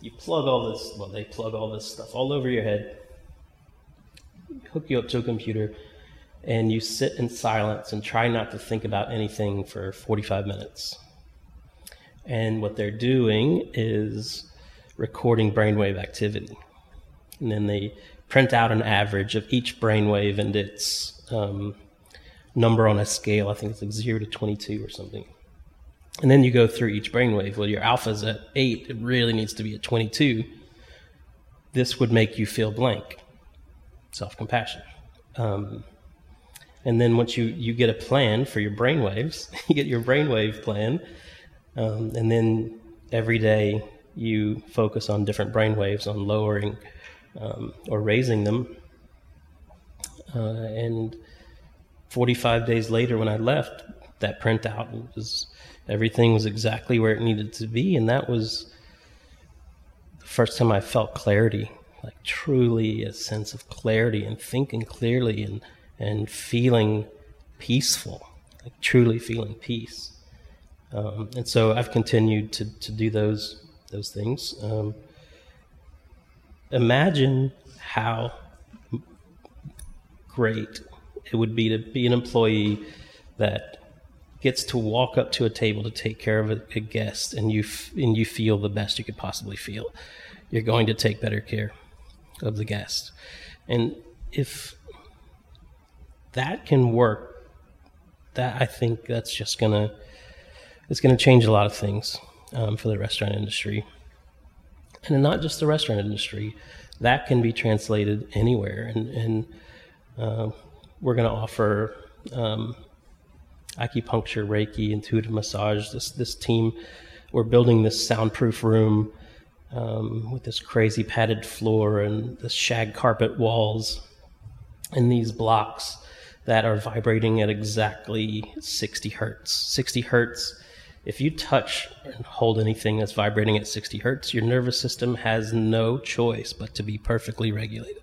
you plug all this, well, they plug all this stuff all over your head, hook you up to a computer, and you sit in silence and try not to think about anything for 45 minutes. And what they're doing is recording brainwave activity. And then they print out an average of each brainwave and its um, number on a scale. I think it's like 0 to 22 or something. And then you go through each brainwave. Well, your alpha's at 8, it really needs to be at 22. This would make you feel blank, self compassion. Um, and then once you, you get a plan for your brainwaves, you get your brainwave plan, um, and then every day you focus on different brainwaves, on lowering um, or raising them. Uh, and 45 days later, when I left, that printout was everything was exactly where it needed to be, and that was the first time I felt clarity, like truly a sense of clarity and thinking clearly and and feeling peaceful, like truly feeling peace. Um, and so I've continued to, to do those those things. Um, imagine how great it would be to be an employee that gets to walk up to a table to take care of a, a guest and you f- and you feel the best you could possibly feel you're going to take better care of the guest and if that can work that i think that's just gonna it's gonna change a lot of things um, for the restaurant industry and not just the restaurant industry. That can be translated anywhere, and, and uh, we're to offer um, acupuncture, Reiki, intuitive massage. This this team, we're building this soundproof room um, with this crazy padded floor and the shag carpet walls, and these blocks that are vibrating at exactly 60 hertz. 60 hertz if you touch and hold anything that's vibrating at 60 hertz, your nervous system has no choice but to be perfectly regulated.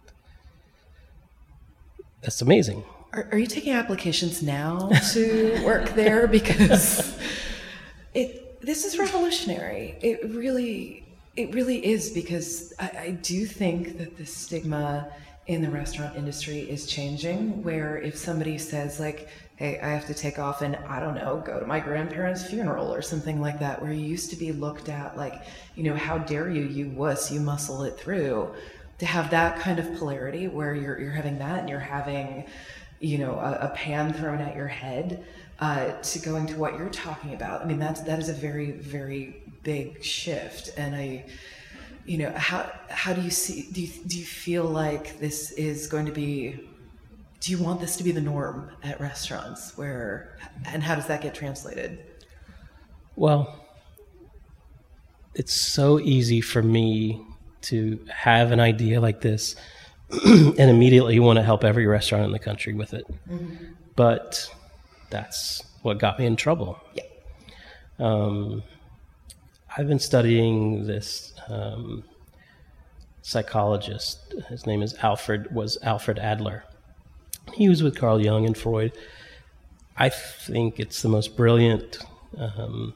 That's amazing. Are, are you taking applications now to work there? Because it this is revolutionary. It really, it really is because I, I do think that the stigma in the restaurant industry is changing. Where if somebody says like, "Hey, I have to take off and I don't know, go to my grandparents' funeral or something like that," where you used to be looked at like, you know, how dare you, you wuss, you muscle it through. To have that kind of polarity where you're you're having that and you're having, you know, a, a pan thrown at your head uh, to going to what you're talking about. I mean, that's that is a very very big shift, and I, you know, how how do you see? Do you do you feel like this is going to be? Do you want this to be the norm at restaurants? Where and how does that get translated? Well, it's so easy for me to have an idea like this and immediately want to help every restaurant in the country with it. Mm-hmm. But that's what got me in trouble. Yeah. Um, I've been studying this um, psychologist. His name is Alfred. Was Alfred Adler. He was with Carl Jung and Freud. I think it's the most brilliant um,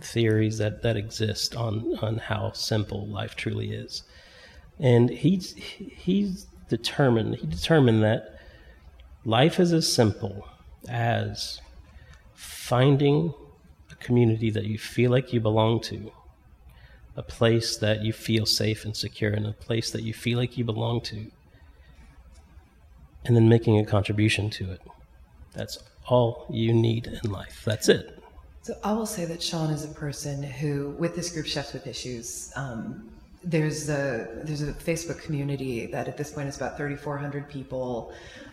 theories that, that exist on, on how simple life truly is. And he's he's determined he determined that life is as simple as finding community that you feel like you belong to, a place that you feel safe and secure, and a place that you feel like you belong to, and then making a contribution to it. That's all you need in life. That's it. So I will say that Sean is a person who, with this group Chefs with Issues, um, there's a there's a Facebook community that at this point is about 3,400 people,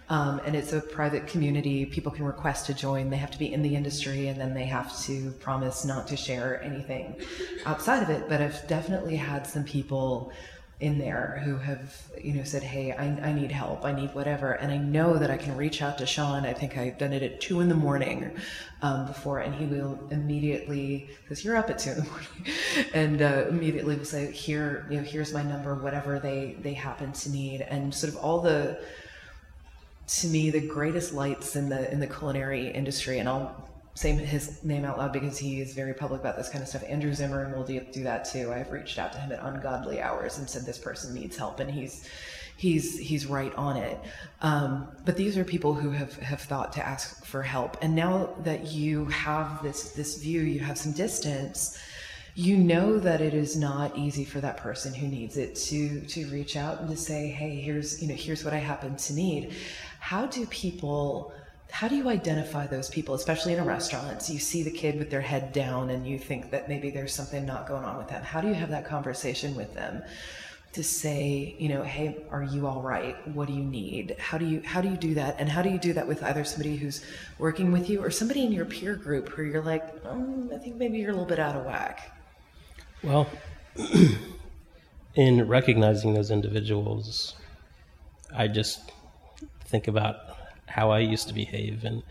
um, and it's a private community. People can request to join. They have to be in the industry, and then they have to promise not to share anything outside of it. But I've definitely had some people in there who have you know said hey I, I need help. I need whatever. And i know that i can reach out to sean. I think i've done it at two in the morning um, before and he will immediately because you're up at two in the morning and uh, immediately will say here you know here's my number whatever they they happen to need. And sort of all the to me the greatest lights in the in the culinary industry and i'll say his name out loud because he is very public about this kind of stuff. Andrew Zimmern will do, do that too. I've reached out to him at ungodly hours and said this person needs help, and he's he's he's right on it. Um, but these are people who have have thought to ask for help, and now that you have this this view, you have some distance. You know that it is not easy for that person who needs it to to reach out and to say, "Hey, here's you know here's what I happen to need." How do people how do you identify those people, especially in a restaurant? So you see the kid with their head down and you think that maybe there's something not going on with them. How do you have that conversation with them to say, you know, hey, are you all right? What do you need? How do you how do you do that? And how do you do that with either somebody who's working with you or somebody in your peer group where you're like, um, I think maybe you're a little bit out of whack? Well, in recognizing those individuals, I just think about how I used to behave and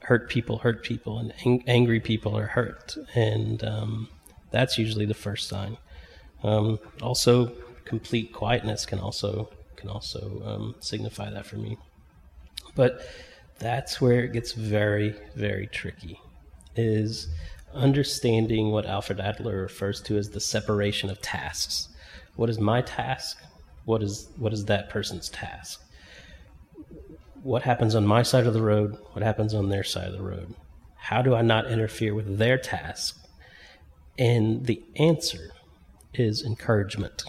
hurt people hurt people and ang- angry people are hurt and um, that's usually the first sign. Um, also, complete quietness can also can also um, signify that for me. But that's where it gets very very tricky. Is understanding what Alfred Adler refers to as the separation of tasks. What is my task? What is what is that person's task? What happens on my side of the road, what happens on their side of the road. How do I not interfere with their task? And the answer is encouragement.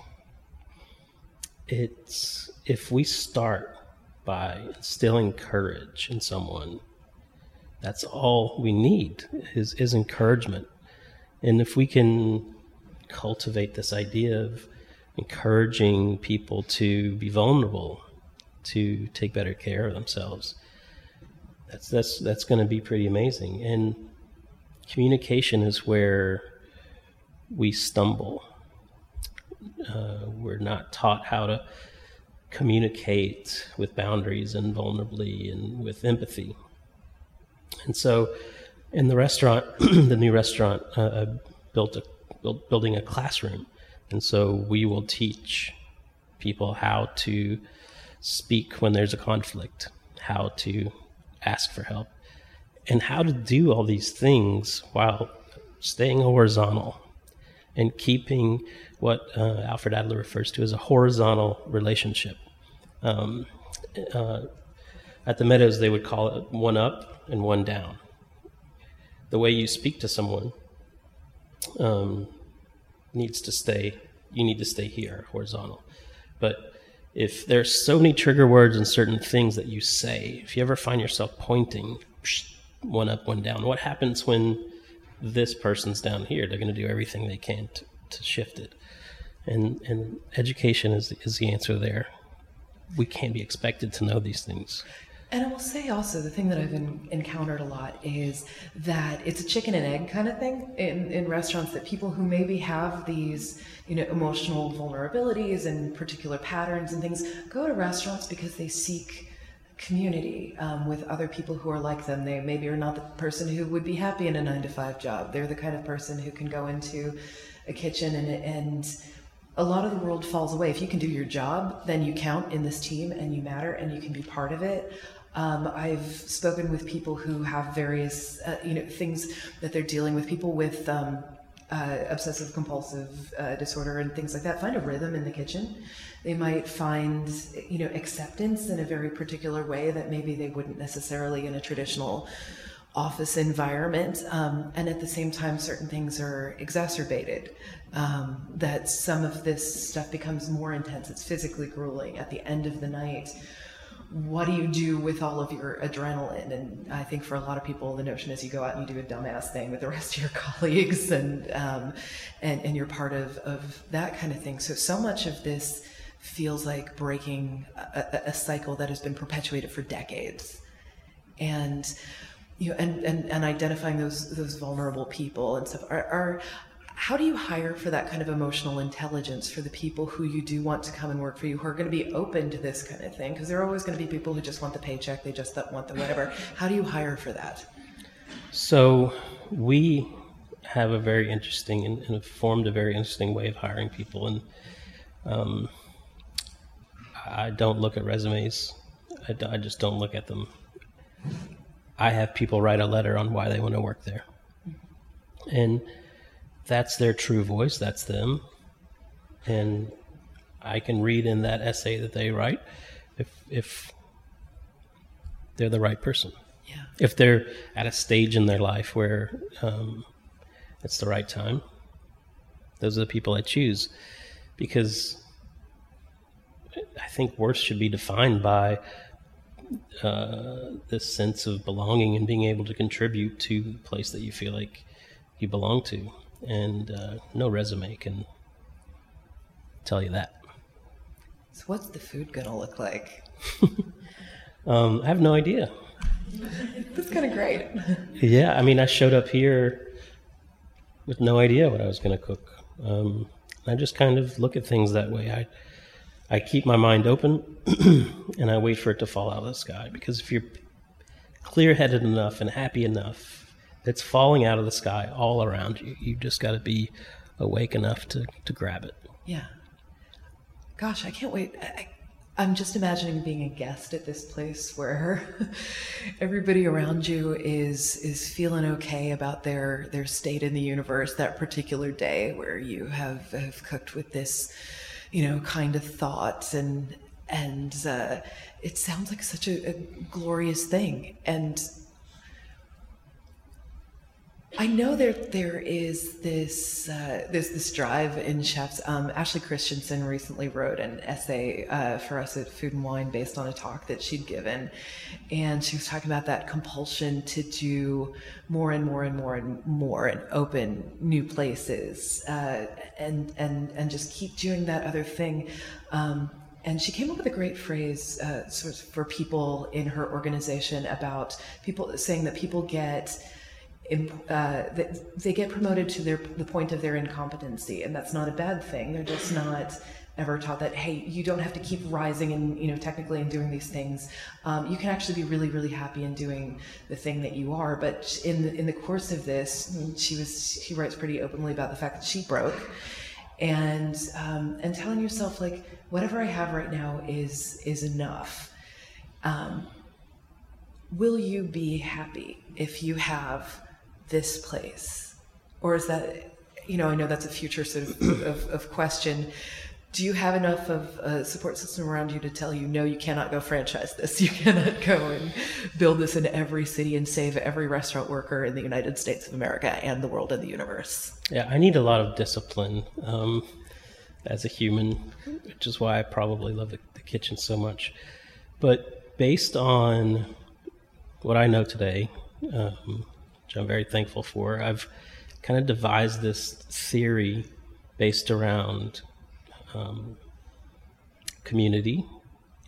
It's if we start by instilling courage in someone, that's all we need is, is encouragement. And if we can cultivate this idea of encouraging people to be vulnerable to take better care of themselves. That's that's that's going to be pretty amazing. And communication is where we stumble. Uh, we're not taught how to communicate with boundaries and vulnerably and with empathy. And so, in the restaurant, the new restaurant, uh, built a built, building a classroom, and so we will teach people how to speak when there's a conflict, how to ask for help, and how to do all these things while staying horizontal and keeping what uh, Alfred Adler refers to as a horizontal relationship. Um, uh, at the Meadows, they would call it one up and one down. The way you speak to someone um, needs to stay, you need to stay here, horizontal. But if there's so many trigger words and certain things that you say, if you ever find yourself pointing one up, one down, what happens when this person's down here? They're going to do everything they can to, to shift it. And, and education is, is the answer there. We can't be expected to know these things. And I will say also, the thing that I've in, encountered a lot is that it's a chicken and egg kind of thing in, in restaurants that people who maybe have these, you know, emotional vulnerabilities and particular patterns and things go to restaurants because they seek community um, with other people who are like them. They maybe are not the person who would be happy in a nine to five job. They're the kind of person who can go into a kitchen and, and a lot of the world falls away. If you can do your job, then you count in this team and you matter and you can be part of it. Um, I've spoken with people who have various, uh, you know, things that they're dealing with. People with um, uh, obsessive compulsive uh, disorder and things like that find a rhythm in the kitchen. They might find, you know, acceptance in a very particular way that maybe they wouldn't necessarily in a traditional office environment. Um, and at the same time, certain things are exacerbated. Um, that some of this stuff becomes more intense. It's physically grueling at the end of the night what do you do with all of your adrenaline? And I think for a lot of people, the notion is you go out and you do a dumbass thing with the rest of your colleagues, and um, and and you're part of of that kind of thing. So so much of this feels like breaking a, a cycle that has been perpetuated for decades, and you know, and, and, and identifying those those vulnerable people and stuff are, are how do you hire for that kind of emotional intelligence for the people who you do want to come and work for you who are going to be open to this kind of thing? Because there are always going to be people who just want the paycheck they just want the whatever. How do you hire for that? So we have a very interesting and, and formed a very interesting way of hiring people and um, i don't look at resumes. I, I just don't look at them. I have people write a letter on why they want to work there. And that's their true voice, that's them. And I can read in that essay that they write if if they're the right person. Yeah. If they're at a stage in their life where um, it's the right time, those are the people I choose because I think worth should be defined by uh, this sense of belonging and being able to contribute to the place that you feel like you belong to and uh, no resume can tell you that. So, what's the food gonna look like? um, I have no idea. That's kind of great. Yeah, I mean, I showed up here with no idea what I was going to cook. Um, I just kind of look at things that way. I I keep my mind open and I wait for it to fall out of the sky because if you're clear headed enough and happy enough it's falling out of the sky all around you. You just got to be awake enough to, to grab it. Yeah. Gosh, I can't wait. I, I'm just imagining being a guest at this place where everybody around you is is feeling okay about their their state in the universe that particular day, where you have have cooked with this, you know, kind of thoughts and and uh, it sounds like such a, a glorious thing and I know there there is this uh, there's this drive in chefs. Um, Ashley Christensen recently wrote an essay uh, for us at Food and Wine based on a talk that she'd given, and she was talking about that compulsion to do more and more and more and more and open new places uh, and and and just keep doing that other thing. Um, and she came up with a great phrase uh, sort of for people in her organization about people saying that people get uh, they get promoted to their the point of their incompetency, and that's not a bad thing. They're just not ever taught that hey, you don't have to keep rising and you know technically and doing these things. Um, you can actually be really really happy in doing the thing that you are. But in the, in the course of this, she was she writes pretty openly about the fact that she broke, and um, and telling yourself like whatever I have right now is is enough. Um, will you be happy if you have this place. or is that, you know, I know that's a future sort of, of, of question. Do you have enough of a support system around you to tell you, no, you cannot go franchise this. You cannot go and build this in every city and save every restaurant worker in the United States of America and the world and the universe? Yeah, I need a lot of discipline um, as a human, which is why I probably love the, the kitchen so much. But based on what I know today, um, which I'm very thankful for, I've kind of devised this theory based around um, community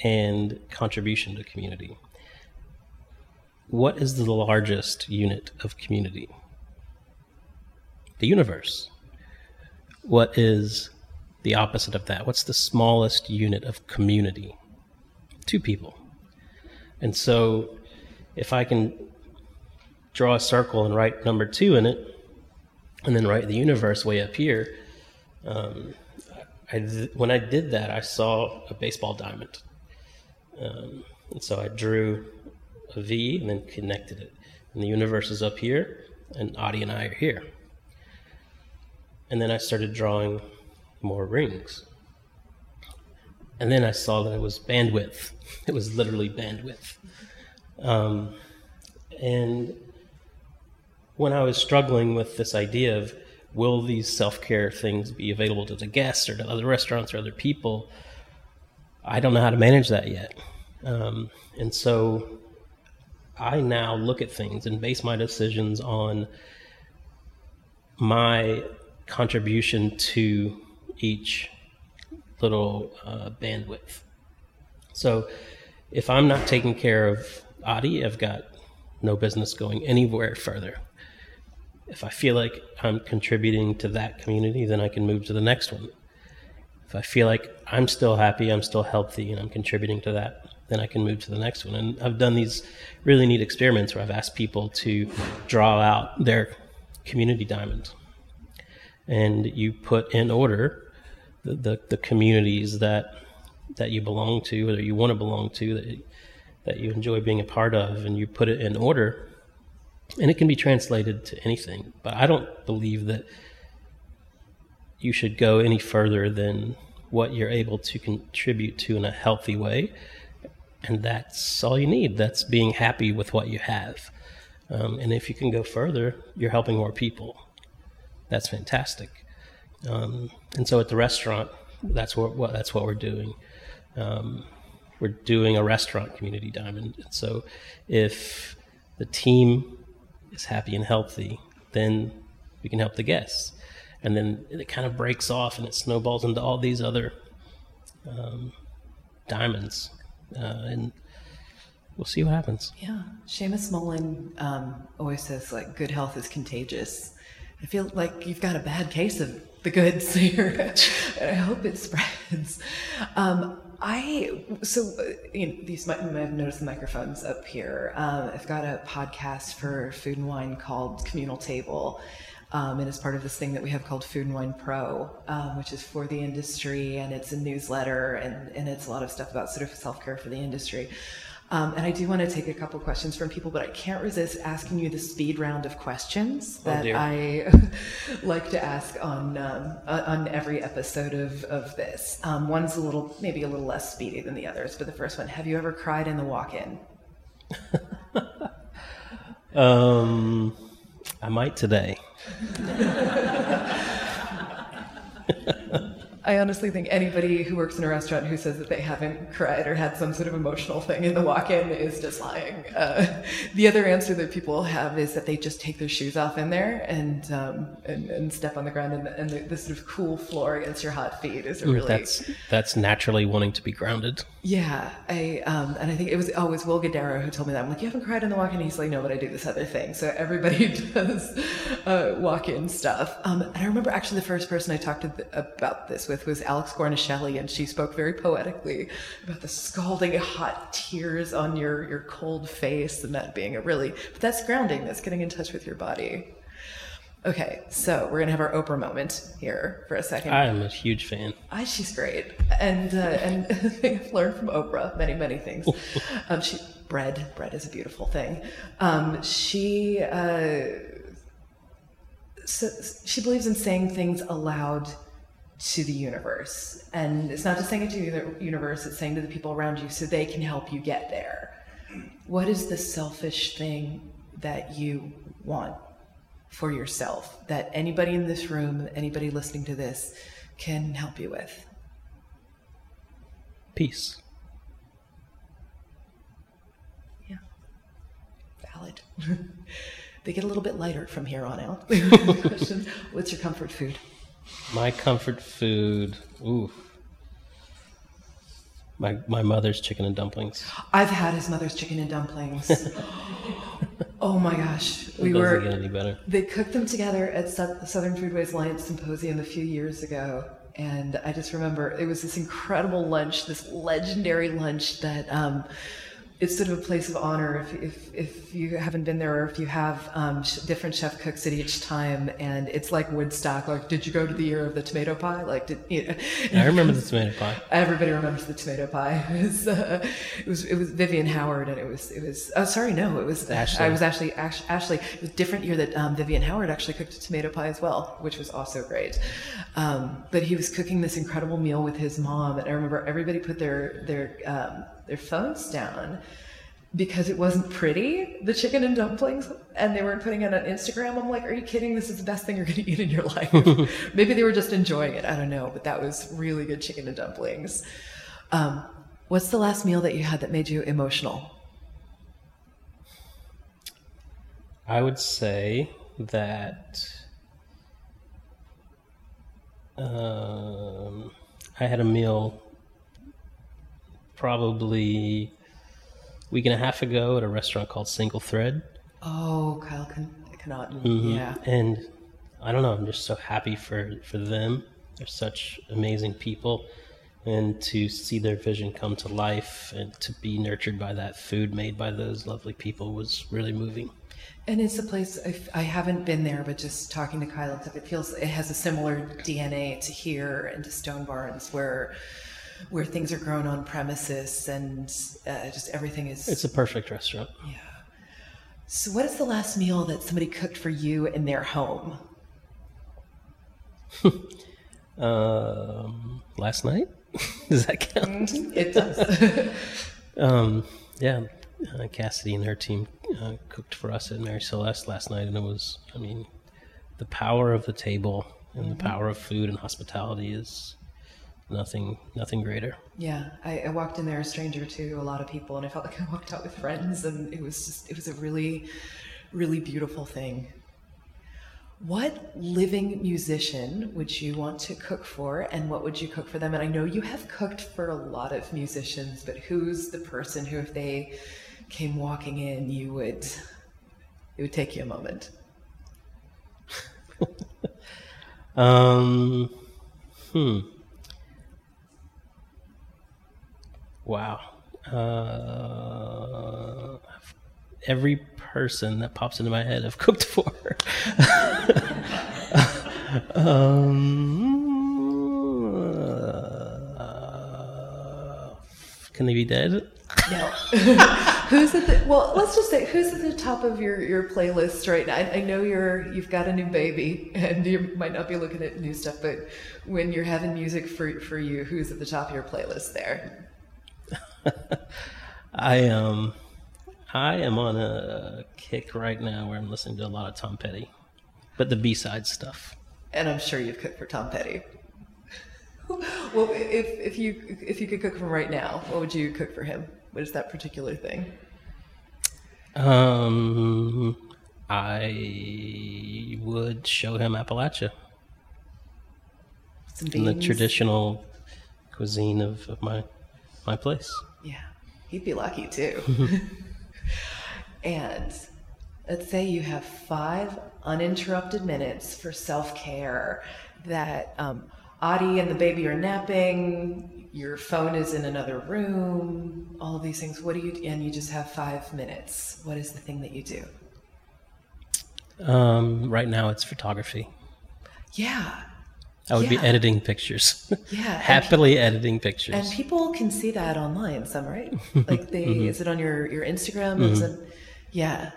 and contribution to community. What is the largest unit of community? The universe. What is the opposite of that? What's the smallest unit of community? Two people. And so if I can draw a circle and write number two in it, and then write the universe way up here, um, I, when I did that, I saw a baseball diamond. Um, and so I drew a V and then connected it. And the universe is up here, and Adi and I are here. And then I started drawing more rings. And then I saw that it was bandwidth. It was literally bandwidth. Um, and when I was struggling with this idea of will these self care things be available to the guests or to other restaurants or other people, I don't know how to manage that yet. Um, and so I now look at things and base my decisions on my contribution to each little uh, bandwidth. So if I'm not taking care of Adi, I've got no business going anywhere further. If I feel like I'm contributing to that community, then I can move to the next one. If I feel like I'm still happy, I'm still healthy, and I'm contributing to that, then I can move to the next one. And I've done these really neat experiments where I've asked people to draw out their community diamond. And you put in order the, the, the communities that that you belong to or you want to belong to that that you enjoy being a part of and you put it in order and it can be translated to anything but i don't believe that you should go any further than what you're able to contribute to in a healthy way. And that's all you need. That's being happy with what you have. Um, and if you can go further you're helping more people. That's fantastic. Um, and so at the restaurant that's what, what that's what we're doing. Um, we're doing a restaurant community diamond. And so if the team is happy and healthy, then we can help the guests. And then it kind of breaks off and it snowballs into all these other um, diamonds. Uh, and we'll see what happens. Yeah. Seamus Mullen um, always says, like, good health is contagious. I feel like you've got a bad case of the goods here. And I hope it spreads. Um, I so uh, you know, these might, you might have noticed the microphones up here. Um, I've got a podcast for Food and Wine called Communal Table. Um, and it's part of this thing that we have called Food and Wine Pro, um, which is for the industry, and it's a newsletter, and, and it's a lot of stuff about sort of self care for the industry. Um, and I do want to take a couple questions from people, but I can't resist asking you the speed round of questions oh, that oh I like to ask on um, on every episode of, of this. Um, one's a little, maybe a little less speedy than the others, but the first one: Have you ever cried in the walk-in? um, I might today. I honestly think anybody who works in a restaurant who says that they haven't cried or had some sort of emotional thing in the walk-in is just lying. Uh, the other answer that people have is that they just take their shoes off in there and um, and, and, step on the ground, and, the, and the, the, sort of cool floor against your hot feet is a really that's that's naturally wanting to be grounded. Yeah, I um, and I think it was always Will Guidara who told me that. I'm like, you haven't cried in the walk-in. He's like, no, but I do this other thing. So everybody does uh, walk-in stuff. Um, and I remember actually the first person I talked th- about this with was Alex Guarnaschelli, and she spoke very poetically about the scalding hot tears on your, your cold face and that being a really, but that's grounding, that's getting in touch with your body. Okay, so we're gonna have our Oprah moment here for a second. I am a huge fan. I, she's great, and uh, and I've learned from Oprah many many things. um, she bread bread is a beautiful thing. Um, she uh, so she believes in saying things aloud to the universe. And it's not just saying it to the universe, it's saying to the people around you so they can help you get there. What is the selfish thing that you want for yourself that anybody in this room, anybody listening to this can help you with? Peace. Yeah. Valid. they get a little bit lighter from here on out. What's your comfort food? My comfort food. Ooh. My my mother's chicken and dumplings. I've had his mother's chicken and dumplings. oh my gosh, we were. Get any better. They cooked them together at Southern Foodways Alliance Symposium a few years ago, and I just remember it was this incredible lunch, this legendary lunch that. Um, it's sort of a place of honor if, if, if you haven't been there or if you have um, sh- different chef cooks at each time and it's like woodstock like did you go to the year of the tomato pie? Like did you know, i remember the tomato pie. Everybody remembers the tomato pie. It was, uh, it was it was vivian howard and it was it was oh sorry no it was ashley. i was actually actually it was a different year that um, vivian howard actually cooked a tomato pie as well which was also great. Um, but he was cooking this incredible meal with his mom and i remember everybody put their their um, their phones down because it wasn't pretty, the chicken and dumplings, and they weren't putting it on Instagram. I'm like, are you kidding? This is the best thing you're going to eat in your life. Maybe they were just enjoying it. I don't know, but that was really good chicken and dumplings. Um, what's the last meal that you had that made you emotional? I would say that um, I had a meal probably week and a half ago at a restaurant called Single Thread. Oh, Kyle Con- Mm-hmm. Yeah. And I don't know, I'm just so happy for, for them. They're such amazing people. And to see their vision come to life and to be nurtured by that food made by those lovely people was really moving. And it's a place I haven't been there, but just talking to Kyle, it feels it has a similar DNA to here and to Stone Barns, where where things are grown on premises and uh, just everything is. It's a perfect restaurant. Yeah. So, what is the last meal that somebody cooked for you in their home? um, last night? does that count? Mm-hmm. It does. um, yeah, uh, Cassidy and her team uh, cooked for us at Mary Celeste last night, and it was, I mean, the power of the table and mm-hmm. the power of food and hospitality is nothing nothing greater. Yeah I, I, walked in there a stranger to a lot of people and i felt like i walked out with friends and it was just it was a really really beautiful thing. What living musician would you want to cook for and what would you cook for them? And i know you have cooked for a lot of musicians but who's the person who if they came walking in you would it would take you a moment? Um hmm Wow. Uh, every person that pops into my head I've cooked for. um, can they be dead? No. who's at the well? Let's just say who's at the top of your your playlist right now. I, I, know you're you've got a new baby and you might not be looking at new stuff, but when you're having music for for you, who's at the top of your playlist there? I um I am on a kick right now where I'm listening to a lot of Tom Petty, but the B side stuff. And I'm sure you've cooked for Tom Petty. well, if if you if you could cook for him right now, what would you cook for him? What is that particular thing? Um, I would show him Appalachia. Some the traditional cuisine of, of my my place. Yeah, he'd be lucky too. and let's say you have five uninterrupted minutes for self care that um, Audie and the baby are napping, your phone is in another room, all of these things. What do you, and you just have five minutes. What is the thing that you do? Um, right now it's photography. Yeah. I would yeah. be editing pictures. Yeah. Happily editing pictures. And people can see that online, some, right? Like they, mm-hmm. is it on your, your Instagram? Mm-hmm. It, yeah.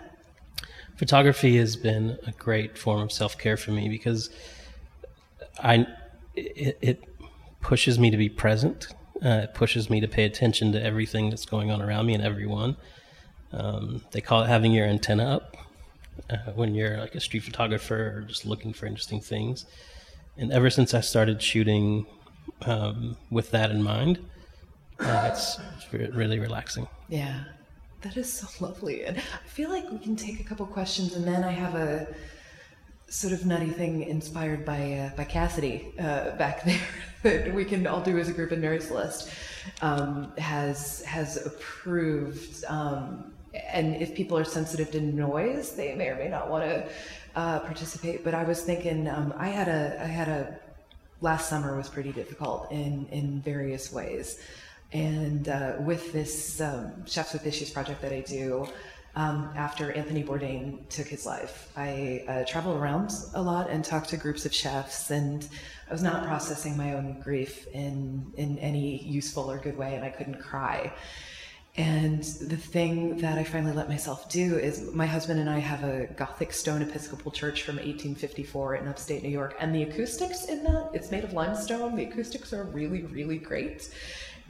photography has been a great form of self care for me because I it, it, pushes me to be present. Uh, it pushes me to pay attention to everything that's going on around me and everyone. Um, they call it having your antenna up uh, when you're like a street photographer or just looking for interesting things. And ever since I started shooting um, with that in mind, uh, it's, really relaxing. Yeah, that is so lovely. And I feel like we can take a couple questions, and then I have a sort of nutty thing inspired by uh, by Cassidy uh, back there that we can all do as a group. And Mary Celeste um, has has approved. Um, and if people are sensitive to noise, they may or may not want to uh, participate. But I was thinking, um, I had a I had a last summer was pretty difficult in in various ways. And uh, with this um, Chefs with Issues project that I do, um, after Anthony Bourdain took his life, I uh, traveled around a lot and talked to groups of chefs, and I was not processing my own grief in in any useful or good way, and I couldn't cry. And the thing that I finally let myself do is my husband and I have a Gothic stone Episcopal church from 1854 in upstate New York. And the acoustics in that, it's made of limestone. The acoustics are really, really great.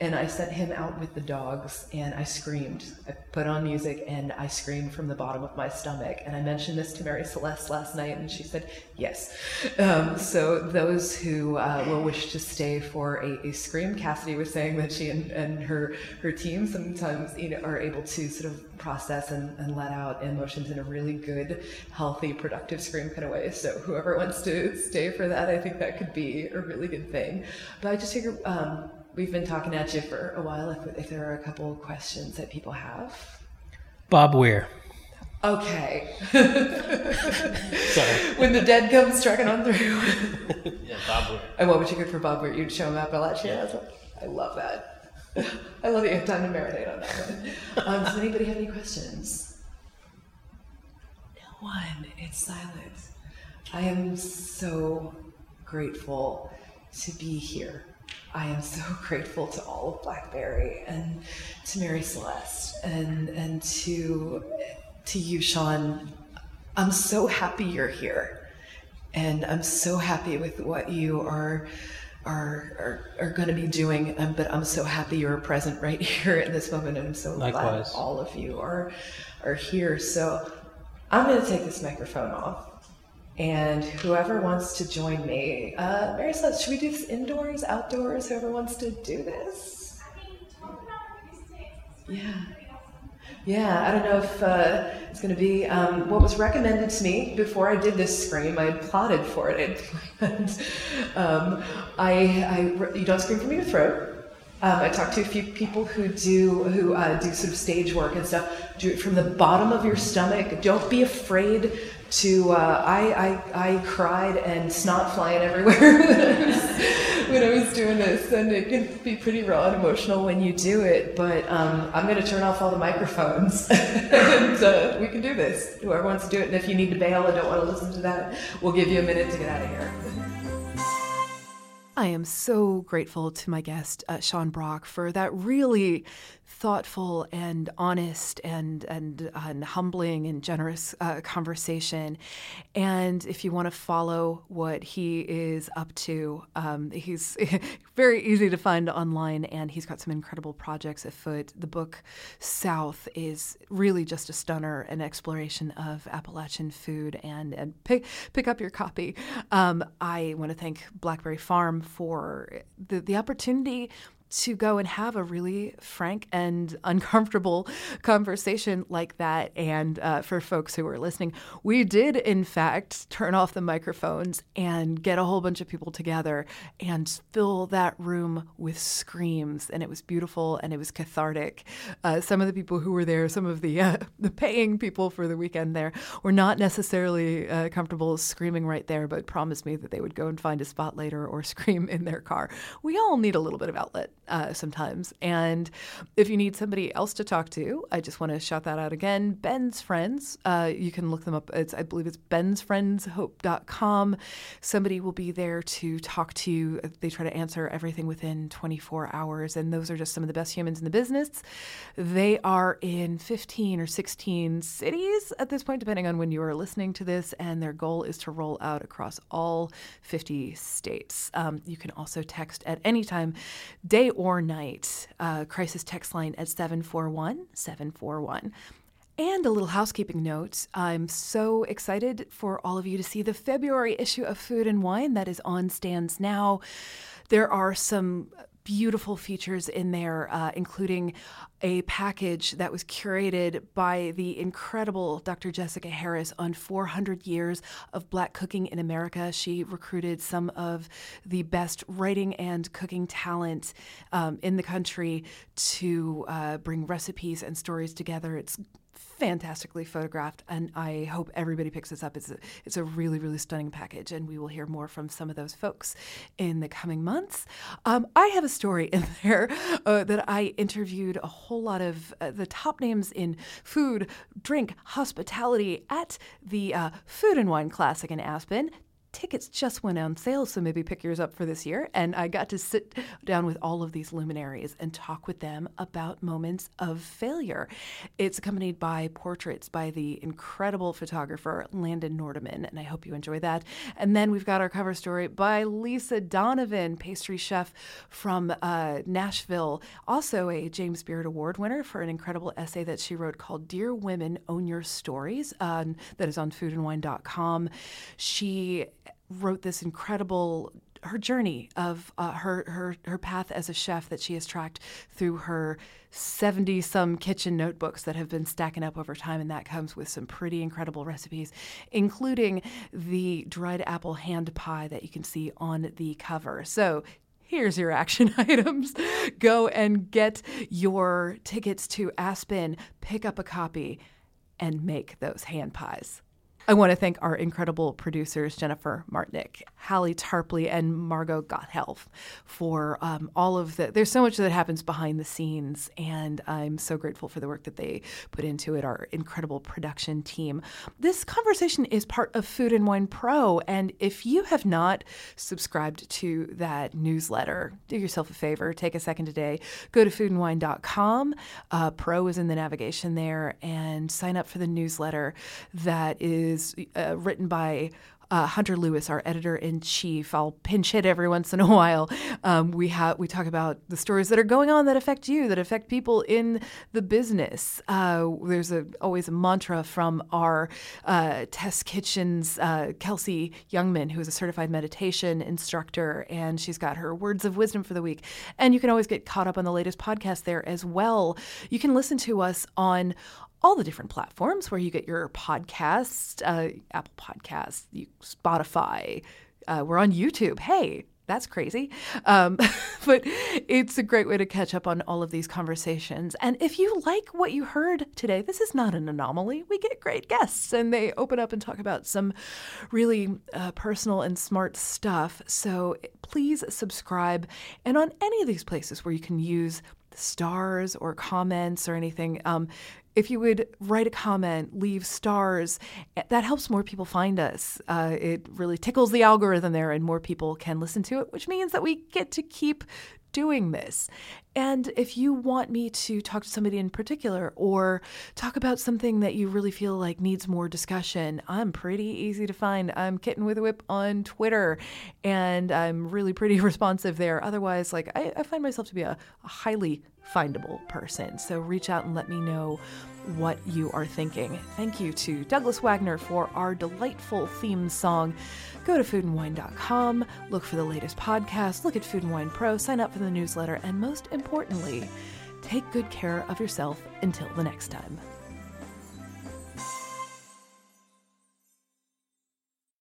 And I sent him out with the dogs and I screamed. I put on music and I screamed from the bottom of my stomach. And I mentioned this to Mary Celeste last night and she said, yes. Um, so those who uh, will wish to stay for a, a, scream, Cassidy was saying that she and, and, her, her team sometimes you know, are able to sort of process and, and let out emotions in a really good, healthy, productive scream kind of way. So whoever wants to stay for that, I think that could be a really good thing. But I just figure, um, we've been talking at you for a while. If, if there are a couple of questions that people have, Bob Weir. Okay. Sorry. When the dead comes striking on through. yeah, Bob Weir. And what would you get for Bob Weir? You'd show him Appalachia. Yeah. I love that. I love that you have time to marinate on that one. Um, does anybody have any questions? No one. It's silent. I am so grateful to be here. I am so grateful to all of Blackberry and to Mary Celeste and and to to you, Sean. I'm so happy you're here, and I'm so happy with what you are are are, are going to be doing. Um, but I'm so happy you're present right here in this moment, and I'm so Likewise. glad all of you are are here. So I'm going to take this microphone off. And whoever wants to join me, uh, Mary says, should we do this indoors, outdoors? Whoever wants to do this? Yeah. Yeah, I don't know if uh, it's going to be um, what was recommended to me before I did this scream. I plotted for it, um, I, I, you don't scream from your throat. Um, I talked to a few people who do who uh, do sort of stage work and stuff. Do it from the bottom of your stomach. Don't be afraid to uh, I, I, I cried and snot flying everywhere when, I was, doing this. And it can be pretty raw and emotional when you do it. But um, I'm going to turn off all the microphones and uh, we can do this. Whoever wants to do it and if you need to bail and don't want to listen to that we'll give you a minute to get out of here. I am so grateful to my guest, uh, Sean Brock, for that really thoughtful and honest and and, and humbling and generous uh, conversation. And if you want to follow what he is up to, um, he's very easy to find online, and he's got some incredible projects afoot. The book South is really just a stunner, an exploration of Appalachian food, and and pick pick up your copy. Um, I want to thank Blackberry Farm for the the opportunity to go and have a really frank and uncomfortable conversation like that. And uh, for folks who are listening, we did, in fact, turn off the microphones and get a whole bunch of people together and fill that room with screams. And it was beautiful and it was cathartic. Uh, some of the people who were there, some of the, uh, the paying people for the weekend there, were not necessarily uh, comfortable screaming right there, but promised me that they would go and find a spot later or scream in their car. We all need a little bit of outlet. Uh, sometimes. And if you need somebody else to talk to, I just want to shout that out again. Ben's Friends, uh, you can look them up. It's, I believe it's bensfriendshope.com. Somebody will be there to talk to you. They try to answer everything within 24 hours. And those are just some of the best humans in the business. They are in 15 or 16 cities at this point, depending on when you are listening to this. And their goal is to roll out across all 50 states. Um, you can also text at any time, day or night, uh, crisis text line at 741 741. And a little housekeeping note I'm so excited for all of you to see the February issue of Food and Wine that is on stands now. There are some beautiful features in there, uh, including a package that was curated by the incredible Dr. Jessica Harris on 400 years of Black cooking in America. She recruited some of the best writing and cooking talent um, in the country to uh, bring recipes and stories together. It's fantastically photographed, and I hope everybody picks this up. It's a, it's a really, really stunning package, and we will hear more from some of those folks in the coming months. Um, I have a story in there uh, that I interviewed a whole lot of uh, the top names in food, drink, hospitality at the uh, Food and Wine Classic in Aspen tickets just went on sale, so maybe pick yours up for this year. And I got to sit down with all of these luminaries and talk with them about moments of failure. It's accompanied by portraits by the incredible photographer Landon Nordeman, and I hope you enjoy that. And then we've got our cover story by Lisa Donovan, pastry chef from uh, Nashville, also a James Beard Award winner for an incredible essay that she wrote called Dear Women Own Your Stories, that is on foodandwine.com. She wrote this incredible her journey of uh, her her her path as a chef that she has tracked through her 70 some kitchen notebooks that have been stacking up over time and that comes with some pretty incredible recipes including the dried apple hand pie that you can see on the cover so Here's your action items. Go and get your tickets to Aspen, pick up a copy, and make those hand pies. I want to thank our incredible producers, Jennifer Martnick, Hallie Tarpley, and Margot Gotthelf, for um, all of the. There's so much that happens behind the scenes, and I'm so grateful for the work that they put into it, our incredible production team. This conversation is part of Food and Wine Pro, and if you have not subscribed to that newsletter, do yourself a favor, take a second today, go to foodandwine.com. Uh, Pro is in the navigation there, and sign up for the newsletter that is is uh, written by uh, Hunter Lewis, our editor in chief. I'll pinch hit every once in a while. Um, we have we talk about the stories that are going on that affect you, that affect people in the business. Uh, there's a, always a mantra from our uh, Test Kitchens uh, Kelsey Youngman, who is a certified meditation instructor, and she's got her words of wisdom for the week. And you can always get caught up on the latest podcast there as well. You can listen to us on all the different platforms where you get your podcasts, uh, Apple Podcasts, Spotify. Uh, we're on YouTube. Hey, that's crazy. Um, but it's a great way to catch up on all of these conversations. And if you like what you heard today, this is not an anomaly. We get great guests and they open up and talk about some really uh, personal and smart stuff. So please subscribe. And on any of these places where you can use stars or comments or anything, um, if you would write a comment, leave stars, eh, that helps more people find us. Uh, it really tickles the algorithm there, and more people can listen to it, which means that we get to keep doing this. And if you want me to talk to somebody in particular or talk about something that you really feel like needs more discussion, I'm pretty easy to find. I'm Kitten with a Whip on Twitter, and I'm really pretty responsive there. Otherwise, like I, I find myself to be a, a highly findable person. So reach out and let me know what you are thinking. Thank you to Douglas Wagner for our delightful theme song. Go to foodandwine.com, look for the latest podcast, look at Food and Wine Pro, sign up for the newsletter, and most importantly, take good care of yourself until the next time.